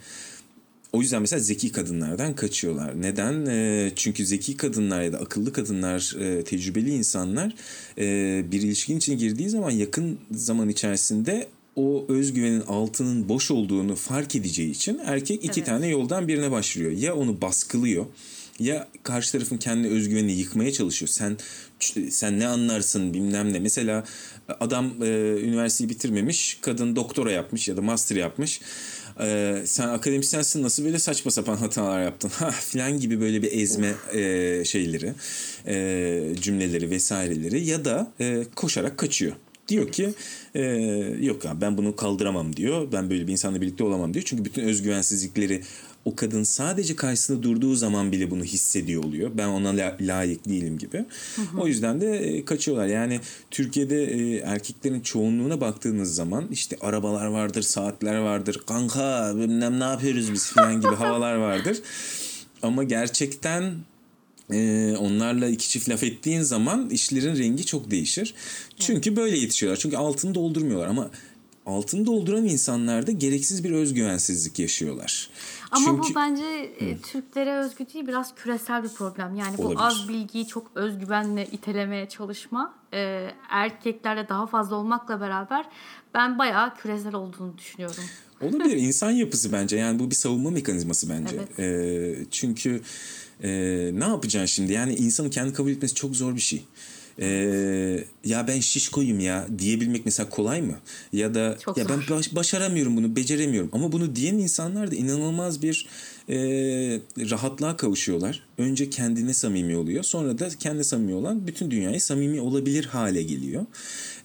o yüzden mesela zeki kadınlardan kaçıyorlar. Neden? E, çünkü zeki kadınlar ya da akıllı kadınlar, e, tecrübeli insanlar e, bir ilişkin içine girdiği zaman yakın zaman içerisinde o özgüvenin altının boş olduğunu fark edeceği için erkek iki evet. tane yoldan birine başlıyor. Ya onu baskılıyor ya karşı tarafın kendi özgüvenini yıkmaya çalışıyor. Sen sen ne anlarsın bilmem ne. Mesela adam e, üniversiteyi bitirmemiş, kadın doktora yapmış ya da master yapmış. E, sen akademisyensin nasıl böyle saçma sapan hatalar yaptın ha filan gibi böyle bir ezme e, şeyleri, e, cümleleri vesaireleri ya da e, koşarak kaçıyor. Diyor ki e, yok ya ben bunu kaldıramam diyor. Ben böyle bir insanla birlikte olamam diyor. Çünkü bütün özgüvensizlikleri o kadın sadece karşısında durduğu zaman bile bunu hissediyor oluyor. Ben ona la- layık değilim gibi. Hı hı. O yüzden de e, kaçıyorlar. Yani Türkiye'de e, erkeklerin çoğunluğuna baktığınız zaman işte arabalar vardır, saatler vardır. Kanka bilmem ne yapıyoruz biz falan gibi *laughs* havalar vardır. Ama gerçekten e, onlarla iki çift laf ettiğin zaman işlerin rengi çok değişir. Çünkü böyle yetişiyorlar. Çünkü altını doldurmuyorlar ama altını dolduran insanlar da gereksiz bir özgüvensizlik yaşıyorlar. Ama Çünkü, bu bence e, Türklere özgü değil biraz küresel bir problem. Yani bu olabilir. az bilgiyi çok özgüvenle itelemeye çalışma e, erkeklerde daha fazla olmakla beraber ben bayağı küresel olduğunu düşünüyorum. Olabilir *laughs* insan yapısı bence yani bu bir savunma mekanizması bence. Evet. E, çünkü e, ne yapacaksın şimdi yani insanın kendi kabul etmesi çok zor bir şey e, ya ben şiş koyayım ya diyebilmek mesela kolay mı? Ya da Çok ya zor. ben baş, başaramıyorum bunu, beceremiyorum. Ama bunu diyen insanlar da inanılmaz bir e, rahatlığa kavuşuyorlar. Önce kendine samimi oluyor. Sonra da kendi samimi olan bütün dünyaya samimi olabilir hale geliyor.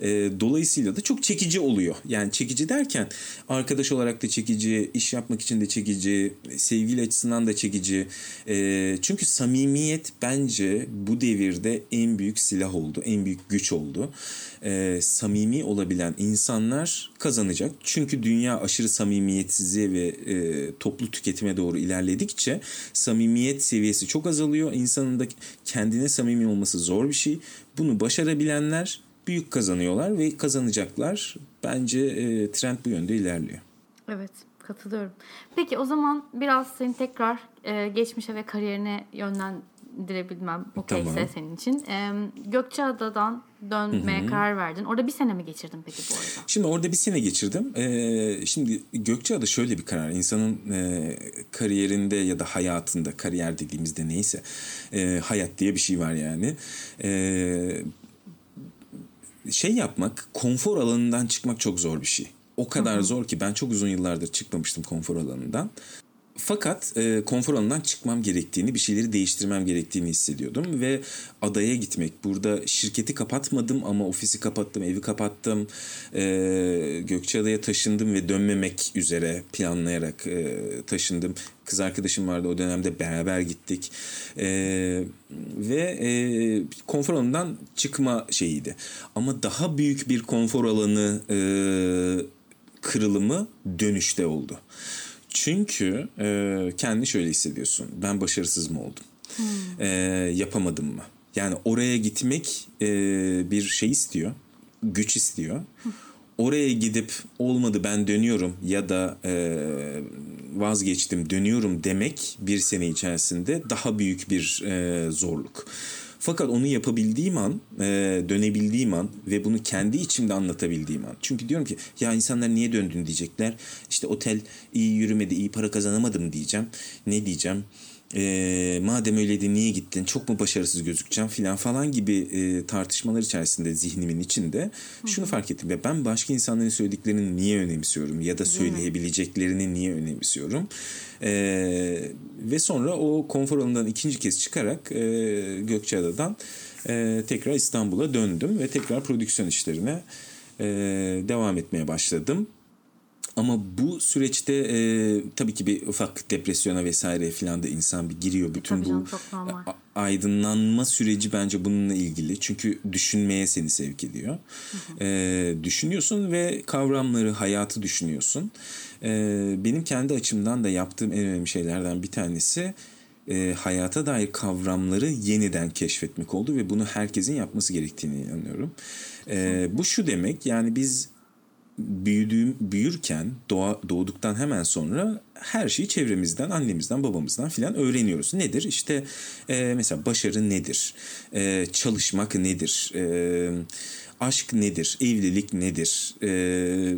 E, dolayısıyla da çok çekici oluyor. Yani çekici derken arkadaş olarak da çekici, iş yapmak için de çekici, sevgili açısından da çekici. E, çünkü samimiyet bence bu devirde en büyük silah oldu, en büyük güç oldu. E, samimi olabilen insanlar kazanacak. Çünkü dünya aşırı samimiyetsizliğe ve e, toplu tüketime doğru ilerledikçe samimiyet seviyesi çok azalıyor. İnsanın da kendine samimi olması zor bir şey. Bunu başarabilenler büyük kazanıyorlar ve kazanacaklar. Bence e, trend bu yönde ilerliyor. Evet katılıyorum. Peki o zaman biraz seni tekrar e, geçmişe ve kariyerine yönlendirebilmem okeyse tamam. senin için. Gökçeada'dan dönmeye Hı-hı. karar verdin. Orada bir sene mi geçirdin peki bu arada? Şimdi orada bir sene geçirdim. Ee, şimdi Gökçeada şöyle bir karar. İnsanın e, kariyerinde ya da hayatında, kariyer dediğimizde neyse e, hayat diye bir şey var yani. E, şey yapmak, konfor alanından çıkmak çok zor bir şey. O kadar Hı-hı. zor ki ben çok uzun yıllardır çıkmamıştım konfor alanından. Fakat e, konfor alanından çıkmam gerektiğini, bir şeyleri değiştirmem gerektiğini hissediyordum ve adaya gitmek. Burada şirketi kapatmadım ama ofisi kapattım, evi kapattım. E, Gökçeada'ya taşındım ve dönmemek üzere planlayarak e, taşındım. Kız arkadaşım vardı o dönemde beraber gittik. E, ve e, konfor alanından çıkma şeyiydi. Ama daha büyük bir konfor alanı e, kırılımı dönüşte oldu. Çünkü e, kendi şöyle hissediyorsun. Ben başarısız mı oldum? Hmm. E, yapamadım mı? Yani oraya gitmek e, bir şey istiyor. Güç istiyor. Oraya gidip olmadı ben dönüyorum ya da e, vazgeçtim dönüyorum demek bir sene içerisinde daha büyük bir e, zorluk. Fakat onu yapabildiğim an, e, dönebildiğim an ve bunu kendi içimde anlatabildiğim an. Çünkü diyorum ki ya insanlar niye döndün diyecekler. İşte otel iyi yürümedi, iyi para kazanamadım diyeceğim. Ne diyeceğim? E, madem öyleydi niye gittin çok mu başarısız gözükeceğim filan falan gibi e, tartışmalar içerisinde zihnimin içinde şunu fark ettim. Ya ben başka insanların söylediklerini niye önemsiyorum ya da söyleyebileceklerini niye önemsiyorum? E, ve sonra o konfor alanından ikinci kez çıkarak e, Gökçeada'dan e, tekrar İstanbul'a döndüm ve tekrar prodüksiyon işlerine e, devam etmeye başladım. Ama bu süreçte e, tabii ki bir ufak depresyona vesaire falan da insan bir giriyor. Bütün bu canım, aydınlanma süreci bence bununla ilgili. Çünkü düşünmeye seni sevk ediyor. Hı hı. E, düşünüyorsun ve kavramları, hayatı düşünüyorsun. E, benim kendi açımdan da yaptığım en önemli şeylerden bir tanesi e, hayata dair kavramları yeniden keşfetmek oldu ve bunu herkesin yapması gerektiğini inanıyorum. E, bu şu demek yani biz büyüdüğüm büyürken doğa, doğduktan hemen sonra her şeyi çevremizden, annemizden, babamızdan filan öğreniyoruz. Nedir? İşte e, mesela başarı nedir? E, çalışmak nedir? E, aşk nedir, evlilik nedir, e,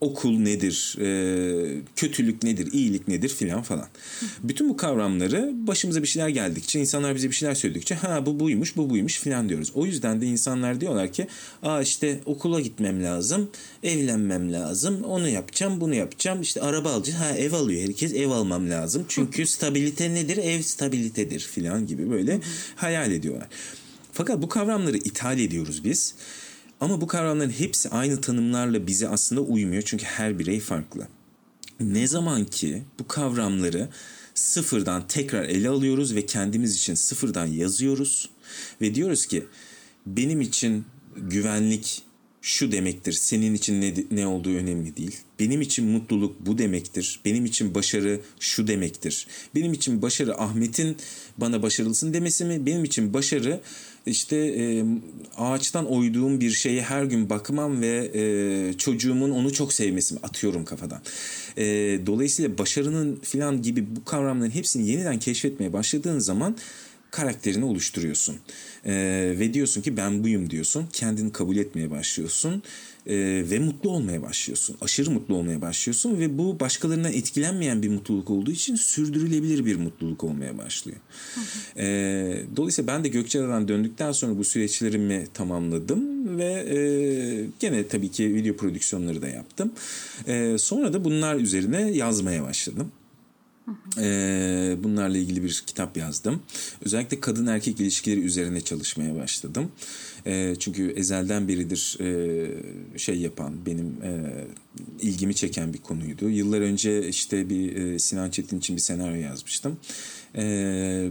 okul nedir, e, kötülük nedir, iyilik nedir filan falan. Bütün bu kavramları başımıza bir şeyler geldikçe, insanlar bize bir şeyler söyledikçe ha bu buymuş, bu buymuş filan diyoruz. O yüzden de insanlar diyorlar ki aa işte okula gitmem lazım, evlenmem lazım, onu yapacağım, bunu yapacağım, işte araba alacağız, ha ev alıyor herkes, ev almam lazım. Çünkü stabilite nedir? Ev stabilitedir filan gibi böyle hayal ediyorlar. Fakat bu kavramları ithal ediyoruz biz. Ama bu kavramların hepsi aynı tanımlarla bize aslında uymuyor. Çünkü her birey farklı. Ne zaman ki bu kavramları sıfırdan tekrar ele alıyoruz ve kendimiz için sıfırdan yazıyoruz ve diyoruz ki benim için güvenlik şu demektir. Senin için ne, ne olduğu önemli değil. Benim için mutluluk bu demektir. Benim için başarı şu demektir. Benim için başarı Ahmet'in bana başarılısın demesi mi? Benim için başarı işte e, ağaçtan oyduğum bir şeye her gün bakmam ve e, çocuğumun onu çok sevmesi? Atıyorum kafadan. E, dolayısıyla başarının filan gibi bu kavramların hepsini yeniden keşfetmeye başladığın zaman karakterini oluşturuyorsun. E, ve diyorsun ki ben buyum diyorsun. Kendini kabul etmeye başlıyorsun. E, ve mutlu olmaya başlıyorsun. Aşırı mutlu olmaya başlıyorsun. Ve bu başkalarına etkilenmeyen bir mutluluk olduğu için sürdürülebilir bir mutluluk olmaya başlıyor. E, dolayısıyla ben de Gökçeada'dan döndükten sonra bu süreçlerimi tamamladım. Ve e, gene tabii ki video prodüksiyonları da yaptım. E, sonra da bunlar üzerine yazmaya başladım. Ee, bunlarla ilgili bir kitap yazdım. Özellikle kadın erkek ilişkileri üzerine çalışmaya başladım. Ee, çünkü ezelden beridir e, şey yapan, benim e, ilgimi çeken bir konuydu. Yıllar önce işte bir e, Sinan Çetin için bir senaryo yazmıştım. Ee,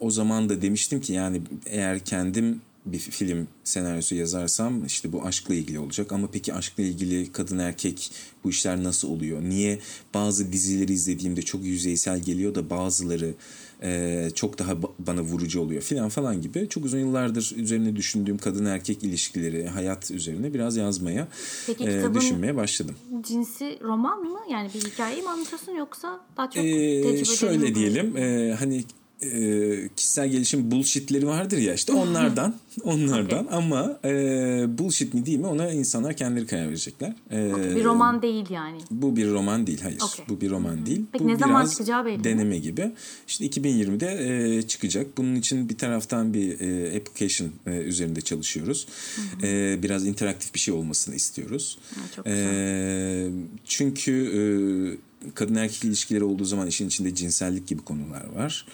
o zaman da demiştim ki yani eğer kendim bir film senaryosu yazarsam işte bu aşkla ilgili olacak ama peki aşkla ilgili kadın erkek bu işler nasıl oluyor? Niye bazı dizileri izlediğimde çok yüzeysel geliyor da bazıları e, çok daha bana vurucu oluyor filan falan gibi çok uzun yıllardır üzerine düşündüğüm kadın erkek ilişkileri, hayat üzerine biraz yazmaya Peki, e, düşünmeye başladım. Cinsi roman mı? Yani bir hikayeyi mi anlatıyorsun yoksa daha çok ee, Şöyle diyelim e, hani e, kişisel gelişim bullshitleri vardır ya işte onlardan *laughs* onlardan okay. ama e, bullshit mi değil mi ona insanlar kendileri karar verecekler. E, okay, bir roman değil yani. Bu bir roman değil hayır. Okay. Bu bir roman değil. Peki bu ne zaman çıkacağı belli deneme gibi. İşte 2020'de e, çıkacak. Bunun için bir taraftan bir e, application e, üzerinde çalışıyoruz. E, biraz interaktif bir şey olmasını istiyoruz. Ha, çok güzel. E, çünkü e, kadın erkek ilişkileri olduğu zaman işin içinde cinsellik gibi konular var.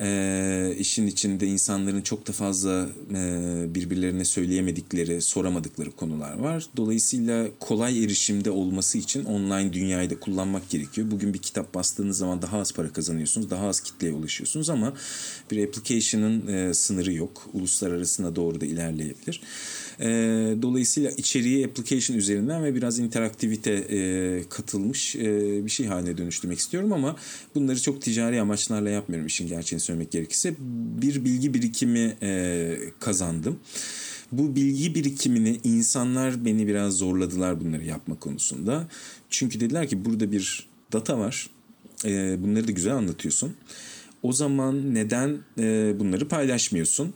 Ee, işin içinde insanların çok da fazla e, birbirlerine söyleyemedikleri, soramadıkları konular var. Dolayısıyla kolay erişimde olması için online dünyayı da kullanmak gerekiyor. Bugün bir kitap bastığınız zaman daha az para kazanıyorsunuz, daha az kitleye ulaşıyorsunuz ama bir application'ın e, sınırı yok. Uluslararasına doğru da ilerleyebilir. E, dolayısıyla içeriği application üzerinden ve biraz interaktivite e, katılmış e, bir şey haline dönüştürmek istiyorum ama bunları çok ticari amaçlarla yapmıyorum işin gerçeğini söylemek gerekirse. Bir bilgi birikimi e, kazandım. Bu bilgi birikimini insanlar beni biraz zorladılar bunları yapma konusunda. Çünkü dediler ki burada bir data var. E, bunları da güzel anlatıyorsun. O zaman neden e, bunları paylaşmıyorsun?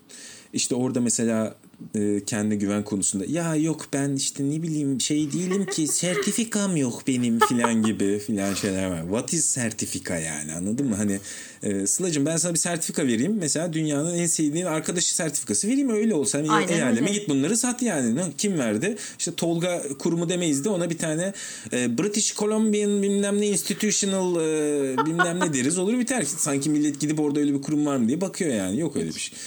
İşte orada mesela e, kendi güven konusunda ya yok ben işte ne bileyim şey değilim ki *laughs* sertifikam yok benim filan gibi filan şeyler var. What is sertifika yani anladın mı? Hani e, Sıla'cığım ben sana bir sertifika vereyim. Mesela dünyanın en sevdiğin arkadaşı sertifikası vereyim öyle olsa. Hani el aleme git bunları sat yani. Kim verdi? İşte Tolga kurumu demeyiz de ona bir tane e, British Columbian bilmem ne institutional e, bilmem ne deriz. Olur biter. Sanki millet gidip orada öyle bir kurum var mı diye bakıyor yani. Yok öyle bir şey.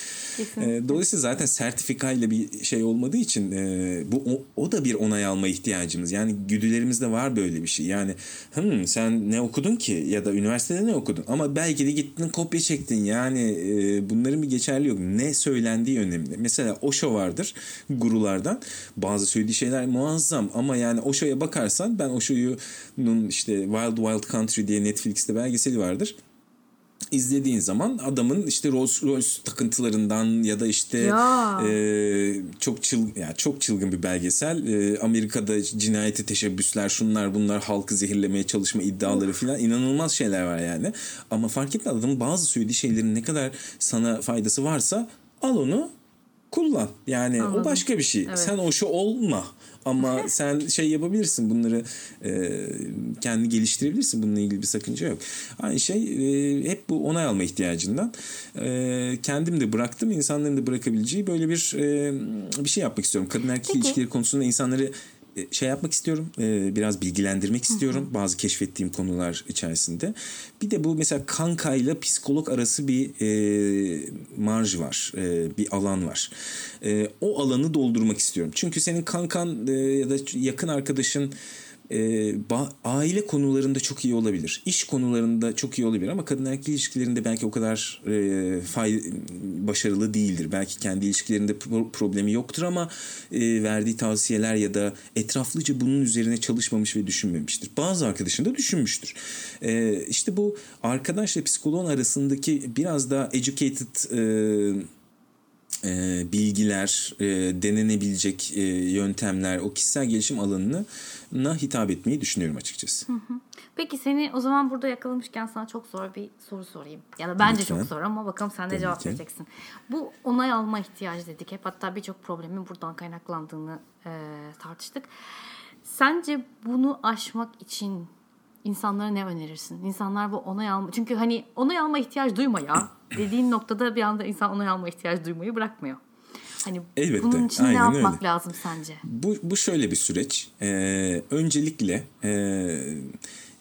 E, dolayısıyla zaten sertifikayla bir şey olmadığı için e, bu o, o da bir onay alma ihtiyacımız. Yani güdülerimizde var böyle bir şey. Yani hmm, sen ne okudun ki ya da üniversitede ne okudun ama belki de gittin kopya çektin. Yani e, bunların bir geçerli yok. Ne söylendiği önemli. Mesela Osho vardır gurulardan. Bazı söylediği şeyler muazzam ama yani Osho'ya bakarsan ben Osho'nun işte Wild Wild Country diye Netflix'te belgeseli vardır izlediğin zaman adamın işte Rolls Royce takıntılarından ya da işte ya. e, çok çıl yani çok çılgın bir belgesel. E, Amerika'da cinayeti teşebbüsler, şunlar bunlar halkı zehirlemeye çalışma iddiaları filan inanılmaz şeyler var yani. Ama fark etme adamın bazı söylediği şeylerin ne kadar sana faydası varsa al onu kullan. Yani Anladım. o başka bir şey. Evet. Sen o şu olma. Ama *laughs* sen şey yapabilirsin bunları e, kendi geliştirebilirsin. Bununla ilgili bir sakınca yok. Aynı şey e, hep bu onay alma ihtiyacından. E, kendim de bıraktım. insanların da bırakabileceği böyle bir e, bir şey yapmak istiyorum. Kadın erkek ilişkileri konusunda insanları şey yapmak istiyorum. E, biraz bilgilendirmek istiyorum. Hı hı. Bazı keşfettiğim konular içerisinde. Bir de bu mesela kanka ile psikolog arası bir e, marj var. E, bir alan var. E, o alanı doldurmak istiyorum. Çünkü senin kankan e, ya da yakın arkadaşın e, aile konularında çok iyi olabilir. İş konularında çok iyi olabilir ama kadın erkek ilişkilerinde belki o kadar e, fay başarılı değildir. Belki kendi ilişkilerinde pro- problemi yoktur ama e, verdiği tavsiyeler ya da etraflıca bunun üzerine çalışmamış ve düşünmemiştir. Bazı arkadaşın da düşünmüştür. E, işte bu arkadaşla psikoloğun arasındaki biraz daha educated e, e, bilgiler, e, denenebilecek e, yöntemler, o kişisel gelişim alanına hitap etmeyi düşünüyorum açıkçası. Hı hı. Peki seni o zaman burada yakalamışken sana çok zor bir soru sorayım. Ya da bence Lütfen. çok zor ama bakalım sen de Tabii cevap ki. vereceksin. Bu onay alma ihtiyacı dedik hep. Hatta birçok problemin buradan kaynaklandığını e, tartıştık. Sence bunu aşmak için insanlara ne önerirsin? İnsanlar bu onay alma... Çünkü hani onay alma ihtiyaç duyma ya *clears throat* dediğin noktada bir anda insan onay alma ihtiyaç duymayı bırakmıyor. Hani Elbette, bunun için ne yapmak öyle. lazım sence? Bu, bu şöyle bir süreç. Ee, öncelikle e,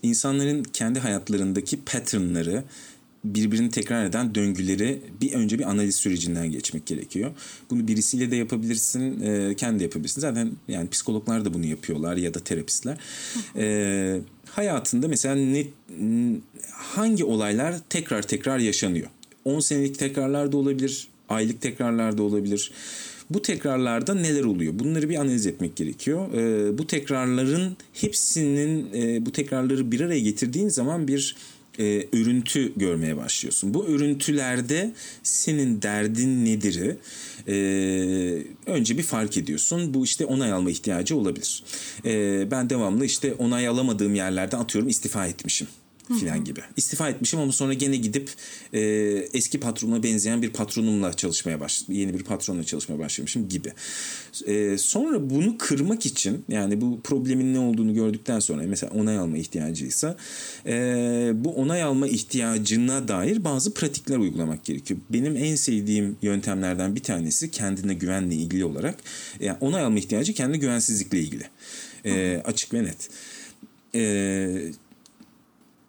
insanların kendi hayatlarındaki patternları birbirini tekrar eden döngüleri bir önce bir analiz sürecinden geçmek gerekiyor. Bunu birisiyle de yapabilirsin, e, kendi de yapabilirsin. Zaten yani psikologlar da bunu yapıyorlar ya da terapistler. e, hayatında mesela ne, hangi olaylar tekrar tekrar yaşanıyor? 10 senelik tekrarlar da olabilir, aylık tekrarlar da olabilir. Bu tekrarlarda neler oluyor? Bunları bir analiz etmek gerekiyor. E, bu tekrarların hepsinin e, bu tekrarları bir araya getirdiğin zaman bir e, örüntü görmeye başlıyorsun. Bu örüntülerde senin derdin nedir'i e, önce bir fark ediyorsun. Bu işte onay alma ihtiyacı olabilir. E, ben devamlı işte onay alamadığım yerlerden atıyorum istifa etmişim filan gibi. İstifa etmişim ama sonra gene gidip e, eski patronuma benzeyen bir patronumla çalışmaya baş yeni bir patronla çalışmaya başlamışım gibi. E, sonra bunu kırmak için yani bu problemin ne olduğunu gördükten sonra mesela onay alma ihtiyacıysa e, bu onay alma ihtiyacına dair bazı pratikler uygulamak gerekiyor. Benim en sevdiğim yöntemlerden bir tanesi kendine güvenle ilgili olarak yani onay alma ihtiyacı kendi güvensizlikle ilgili. E, açık ve net. E,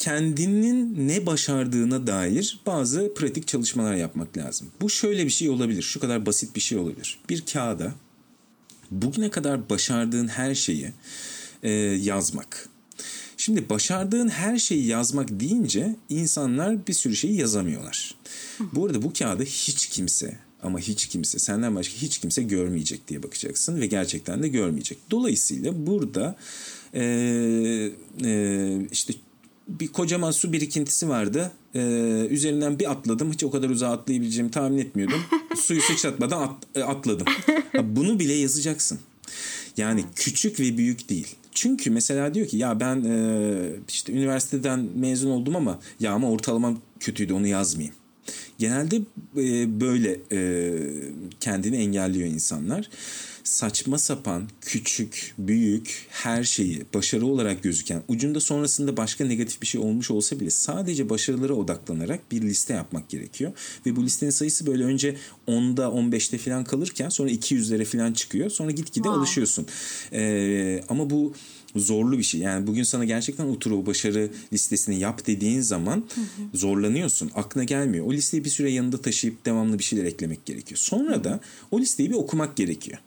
kendinin ne başardığına dair bazı pratik çalışmalar yapmak lazım. Bu şöyle bir şey olabilir. Şu kadar basit bir şey olabilir. Bir kağıda bugüne kadar başardığın her şeyi e, yazmak. Şimdi başardığın her şeyi yazmak deyince insanlar bir sürü şeyi yazamıyorlar. Bu arada bu kağıdı hiç kimse ama hiç kimse senden başka hiç kimse görmeyecek diye bakacaksın ve gerçekten de görmeyecek. Dolayısıyla burada e, e, işte bir kocaman su birikintisi vardı. Ee, üzerinden bir atladım. Hiç o kadar uzağa atlayabileceğimi tahmin etmiyordum. *laughs* Suyu sıçratmadan at, e, atladım. Bunu bile yazacaksın. Yani küçük ve büyük değil. Çünkü mesela diyor ki ya ben e, işte üniversiteden mezun oldum ama ya ama ortalamam kötüydü onu yazmayayım. Genelde e, böyle e, kendini engelliyor insanlar saçma sapan, küçük, büyük her şeyi başarı olarak gözüken, ucunda sonrasında başka negatif bir şey olmuş olsa bile sadece başarılara odaklanarak bir liste yapmak gerekiyor. Ve bu listenin sayısı böyle önce 10'da 15'te falan kalırken sonra 200'lere falan çıkıyor. Sonra gitgide wow. alışıyorsun. Ee, ama bu zorlu bir şey. Yani bugün sana gerçekten otur o başarı listesini yap dediğin zaman hı hı. zorlanıyorsun. Aklına gelmiyor. O listeyi bir süre yanında taşıyıp devamlı bir şeyler eklemek gerekiyor. Sonra da o listeyi bir okumak gerekiyor.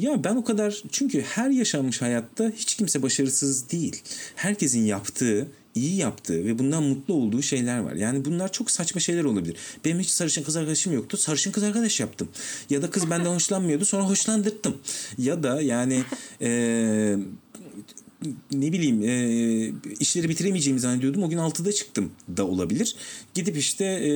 Ya ben o kadar çünkü her yaşanmış hayatta hiç kimse başarısız değil. Herkesin yaptığı iyi yaptığı ve bundan mutlu olduğu şeyler var. Yani bunlar çok saçma şeyler olabilir. Benim hiç sarışın kız arkadaşım yoktu. Sarışın kız arkadaş yaptım. Ya da kız benden *laughs* hoşlanmıyordu sonra hoşlandırdım. Ya da yani e, *laughs* ne bileyim e, işleri bitiremeyeceğimi zannediyordum. O gün 6'da çıktım da olabilir. Gidip işte e,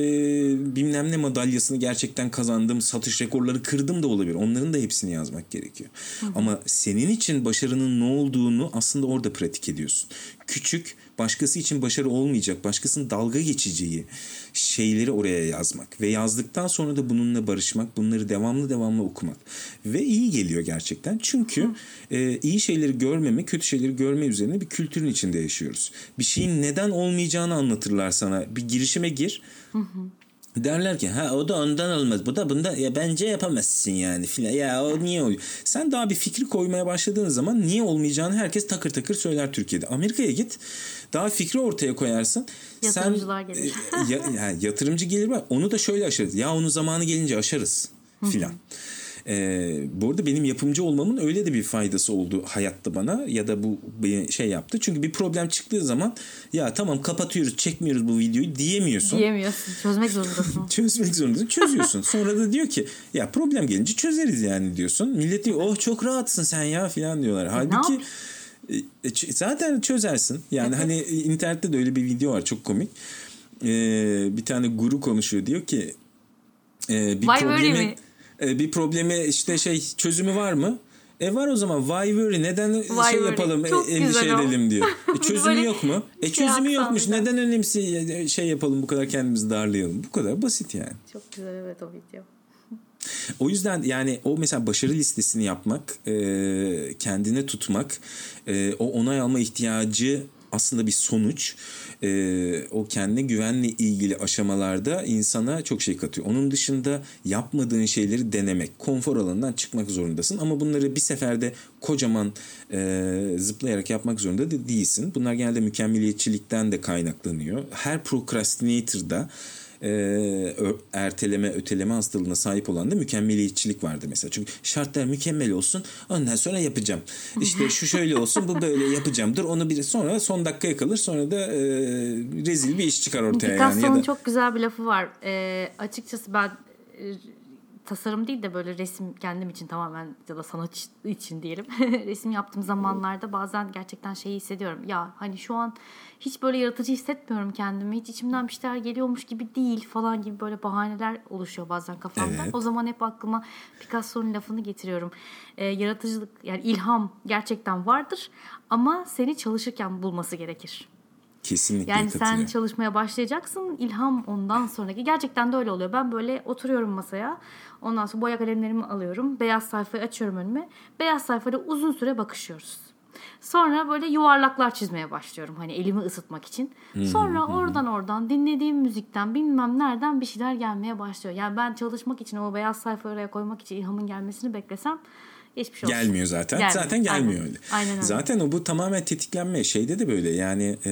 bilmem ne madalyasını gerçekten kazandım. Satış rekorları kırdım da olabilir. Onların da hepsini yazmak gerekiyor. Hı. Ama senin için başarının ne olduğunu aslında orada pratik ediyorsun. Küçük başkası için başarı olmayacak, başkasının dalga geçeceği şeyleri oraya yazmak ve yazdıktan sonra da bununla barışmak, bunları devamlı devamlı okumak ve iyi geliyor gerçekten. Çünkü e, iyi şeyleri görmeme, kötü şeyleri görme üzerine bir kültürün içinde yaşıyoruz. Bir şeyin neden olmayacağını anlatırlar sana. Bir girişime gir. Hı hı. Derler ki ha o da ondan olmaz. Bu da bunda ya bence yapamazsın yani filan. Ya o niye oluyor? Sen daha bir fikir koymaya başladığın zaman niye olmayacağını herkes takır takır söyler Türkiye'de. Amerika'ya git. Daha fikri ortaya koyarsın. Yatırımcılar Sen, gelir. E, ya, yani yatırımcı gelir var. Onu da şöyle aşarız. Ya onu zamanı gelince aşarız filan. E, bu arada benim yapımcı olmamın öyle de bir faydası oldu hayatta bana ya da bu şey yaptı. Çünkü bir problem çıktığı zaman ya tamam kapatıyoruz çekmiyoruz bu videoyu diyemiyorsun. Diyemiyorsun. Çözmek zorundasın. *laughs* Çözmek zorundasın. Çözüyorsun. Sonra da diyor ki ya problem gelince çözeriz yani diyorsun. Millet diyor oh çok rahatsın sen ya falan diyorlar. Halbuki e, zaten çözersin. Yani hani internette de öyle bir video var çok komik. Ee, bir tane guru konuşuyor diyor ki e, bir Vay problemi e, bir problemi işte şey çözümü var mı? E var o zaman why worry neden Why şey worry. yapalım Çok endişe güzel o. edelim diyor. *laughs* E, çözümü yok mu? E şey çözümü yokmuş. Neden önemsi şey yapalım bu kadar kendimizi darlayalım. Bu kadar basit yani. Çok güzel evet o video. *laughs* O yüzden yani o mesela başarı listesini yapmak, e, kendine tutmak, e, o onay alma ihtiyacı aslında bir sonuç. E, o kendine güvenle ilgili aşamalarda insana çok şey katıyor. Onun dışında yapmadığın şeyleri denemek, konfor alanından çıkmak zorundasın. Ama bunları bir seferde kocaman e, zıplayarak yapmak zorunda da değilsin. Bunlar genelde mükemmeliyetçilikten de kaynaklanıyor. Her procrastinator'da e, erteleme, öteleme hastalığına sahip olan da mükemmeliyetçilik vardı mesela. Çünkü şartlar mükemmel olsun ondan sonra yapacağım. İşte *laughs* şu şöyle olsun bu böyle yapacağım. Dur onu bir sonra son dakikaya kalır sonra da e, rezil bir iş çıkar ortaya yani. Picasso'nun Ya da, çok güzel bir lafı var. Ee, açıkçası ben e, tasarım değil de böyle resim kendim için tamamen ya da sanat için diyelim. *laughs* resim yaptığım zamanlarda bazen gerçekten şeyi hissediyorum. Ya hani şu an hiç böyle yaratıcı hissetmiyorum kendimi. Hiç içimden bir şeyler geliyormuş gibi değil falan gibi böyle bahaneler oluşuyor bazen kafamda. Evet. O zaman hep aklıma Picasso'nun lafını getiriyorum. Ee, yaratıcılık yani ilham gerçekten vardır ama seni çalışırken bulması gerekir. kesinlikle Yani sen katılıyorum. çalışmaya başlayacaksın. ilham ondan sonraki. Gerçekten de öyle oluyor. Ben böyle oturuyorum masaya. Ondan sonra boya kalemlerimi alıyorum. Beyaz sayfayı açıyorum önüme. Beyaz sayfada uzun süre bakışıyoruz. Sonra böyle yuvarlaklar çizmeye başlıyorum. Hani elimi ısıtmak için. Sonra oradan oradan dinlediğim müzikten bilmem nereden bir şeyler gelmeye başlıyor. Yani ben çalışmak için o beyaz sayfayı oraya koymak için ilhamın gelmesini beklesem geçmiş olsun. Gelmiyor zaten. Gelmiyor. Zaten gelmiyor Aynen. öyle. Aynen öyle. Zaten o bu tamamen tetiklenme. Şeyde de böyle yani e,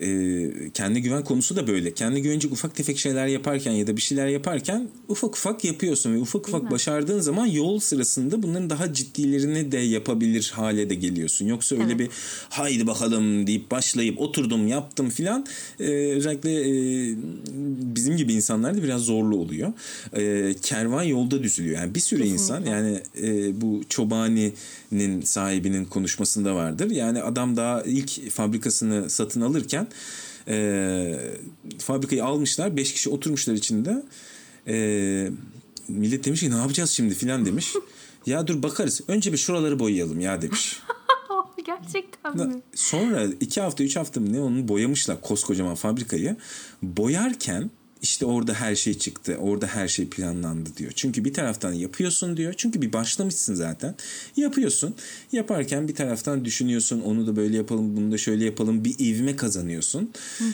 e, kendi güven konusu da böyle. Kendi güvence ufak tefek şeyler yaparken ya da bir şeyler yaparken ufak ufak yapıyorsun ve ufak ufak başardığın zaman yol sırasında bunların daha ciddilerini de yapabilir hale de geliyorsun. Yoksa öyle Evet. bir haydi bakalım deyip başlayıp oturdum yaptım filan e, özellikle e, bizim gibi insanlar da biraz zorlu oluyor. E, kervan yolda düzülüyor. Yani bir sürü insan yani e, bu Çobani'nin sahibinin konuşmasında vardır. Yani adam daha ilk fabrikasını satın alırken e, fabrikayı almışlar. Beş kişi oturmuşlar içinde. E, millet demiş ki ne yapacağız şimdi filan demiş. ya dur bakarız. Önce bir şuraları boyayalım ya demiş. *laughs* Gerçekten mi? Sonra iki hafta üç hafta mı ne onu boyamışlar koskocaman fabrikayı. Boyarken işte orada her şey çıktı. Orada her şey planlandı diyor. Çünkü bir taraftan yapıyorsun diyor. Çünkü bir başlamışsın zaten. Yapıyorsun. Yaparken bir taraftan düşünüyorsun. Onu da böyle yapalım, bunu da şöyle yapalım. Bir ivme kazanıyorsun.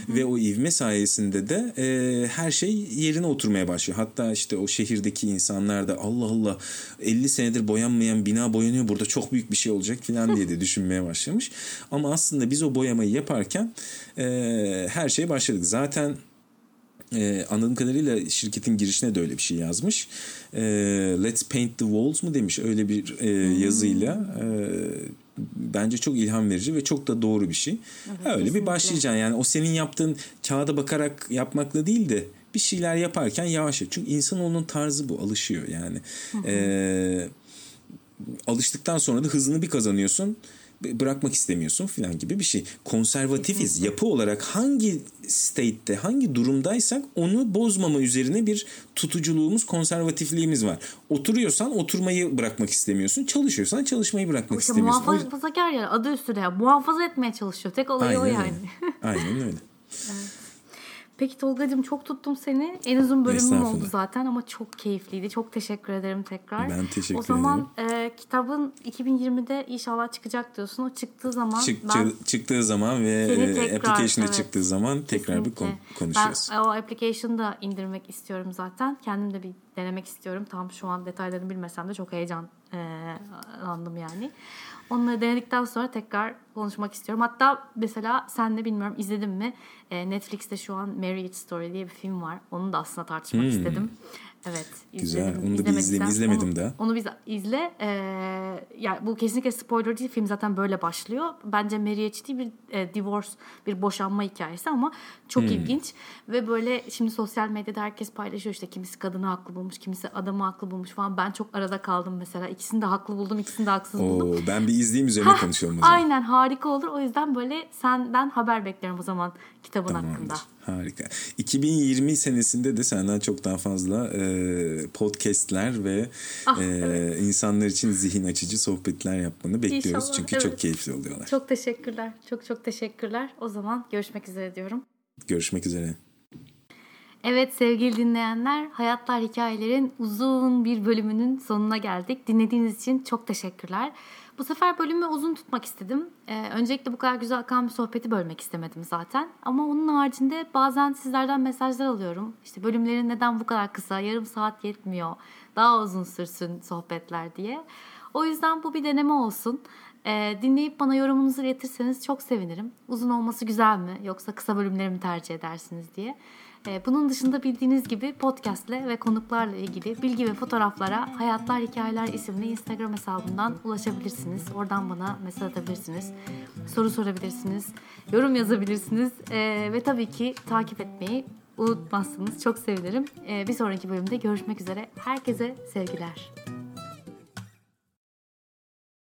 Ve o ivme sayesinde de e, her şey yerine oturmaya başlıyor. Hatta işte o şehirdeki insanlar da Allah Allah 50 senedir boyanmayan bina boyanıyor. Burada çok büyük bir şey olacak falan diye de *laughs* düşünmeye başlamış. Ama aslında biz o boyamayı yaparken e, her şeye başladık. Zaten ee, anladığım kadarıyla şirketin girişine de öyle bir şey yazmış. Ee, Let's paint the walls mu demiş öyle bir e, yazıyla. Ee, bence çok ilham verici ve çok da doğru bir şey. öyle kesinlikle. bir başlayacaksın yani o senin yaptığın kağıda bakarak yapmakla değil de bir şeyler yaparken yavaş yavaş. Çünkü insanoğlunun tarzı bu alışıyor yani. Ee, alıştıktan sonra da hızını bir kazanıyorsun bırakmak istemiyorsun falan gibi bir şey. Konservatifiz. Yapı olarak hangi state'te, hangi durumdaysak onu bozmama üzerine bir tutuculuğumuz, konservatifliğimiz var. Oturuyorsan oturmayı bırakmak istemiyorsun. Çalışıyorsan çalışmayı bırakmak İşte istemiyorsun. O muhafazakar ya adı üstünde ya muhafaza etmeye çalışıyor. Tek olayı o Aynen yani. öyle. Aynen öyle. *laughs* Peki Tolga'cığım çok tuttum seni. En uzun bölümüm oldu zaten ama çok keyifliydi. Çok teşekkür ederim tekrar. Ben teşekkür O zaman e, kitabın 2020'de inşallah çıkacak diyorsun. O çıktığı zaman Çık, ben çı- çıktığı zaman ve e, tekrar, application'a evet. çıktığı zaman tekrar bir Kesinlikle. konuşacağız. Ben o application'ı da indirmek istiyorum zaten. Kendim de bir denemek istiyorum. Tam şu an detaylarını bilmesem de çok heyecanlandım yani. Onları denedikten sonra tekrar konuşmak istiyorum. Hatta mesela sen de bilmiyorum izledin mi? E, Netflix'te şu an Marriage Story diye bir film var. Onu da aslında tartışmak Hmm. istedim. Evet. Güzel. Onu da bir izleyeyim. İzlemedim onu, daha. Onu biz izle. Ee, yani bu kesinlikle spoiler değil. Film zaten böyle başlıyor. Bence Marriage değil bir e, divorce, bir boşanma hikayesi ama çok hmm. ilginç. Ve böyle şimdi sosyal medyada herkes paylaşıyor işte kimisi kadını haklı bulmuş, kimisi adamı haklı bulmuş falan. Ben çok arada kaldım mesela. İkisini de haklı buldum, ikisini de haksız Oo, buldum. Ben bir izleyeyim üzerine konuşalım o zaman. Aynen harika olur. O yüzden böyle senden haber bekliyorum o zaman kitabın Tamamdır. hakkında. Harika. 2020 senesinde de senden çok daha fazla e, podcastler ve ah, e, evet. insanlar için zihin açıcı sohbetler yapmanı bekliyoruz. İnşallah, Çünkü evet. çok keyifli oluyorlar. Çok teşekkürler. Çok çok teşekkürler. O zaman görüşmek üzere diyorum. Görüşmek üzere. Evet sevgili dinleyenler, Hayatlar Hikayelerin uzun bir bölümünün sonuna geldik. Dinlediğiniz için çok teşekkürler. Bu sefer bölümü uzun tutmak istedim. Ee, öncelikle bu kadar güzel akan bir sohbeti bölmek istemedim zaten. Ama onun haricinde bazen sizlerden mesajlar alıyorum. İşte bölümlerin neden bu kadar kısa, yarım saat yetmiyor, daha uzun sürsün sohbetler diye. O yüzden bu bir deneme olsun. Ee, dinleyip bana yorumunuzu iletirseniz çok sevinirim. Uzun olması güzel mi yoksa kısa bölümleri mi tercih edersiniz diye. Ee, bunun dışında bildiğiniz gibi podcastle ve konuklarla ilgili bilgi ve fotoğraflara Hayatlar Hikayeler isimli Instagram hesabından ulaşabilirsiniz. Oradan bana mesaj atabilirsiniz. Soru sorabilirsiniz. Yorum yazabilirsiniz. Ee, ve tabii ki takip etmeyi unutmazsınız. Çok sevinirim. Ee, bir sonraki bölümde görüşmek üzere. Herkese sevgiler.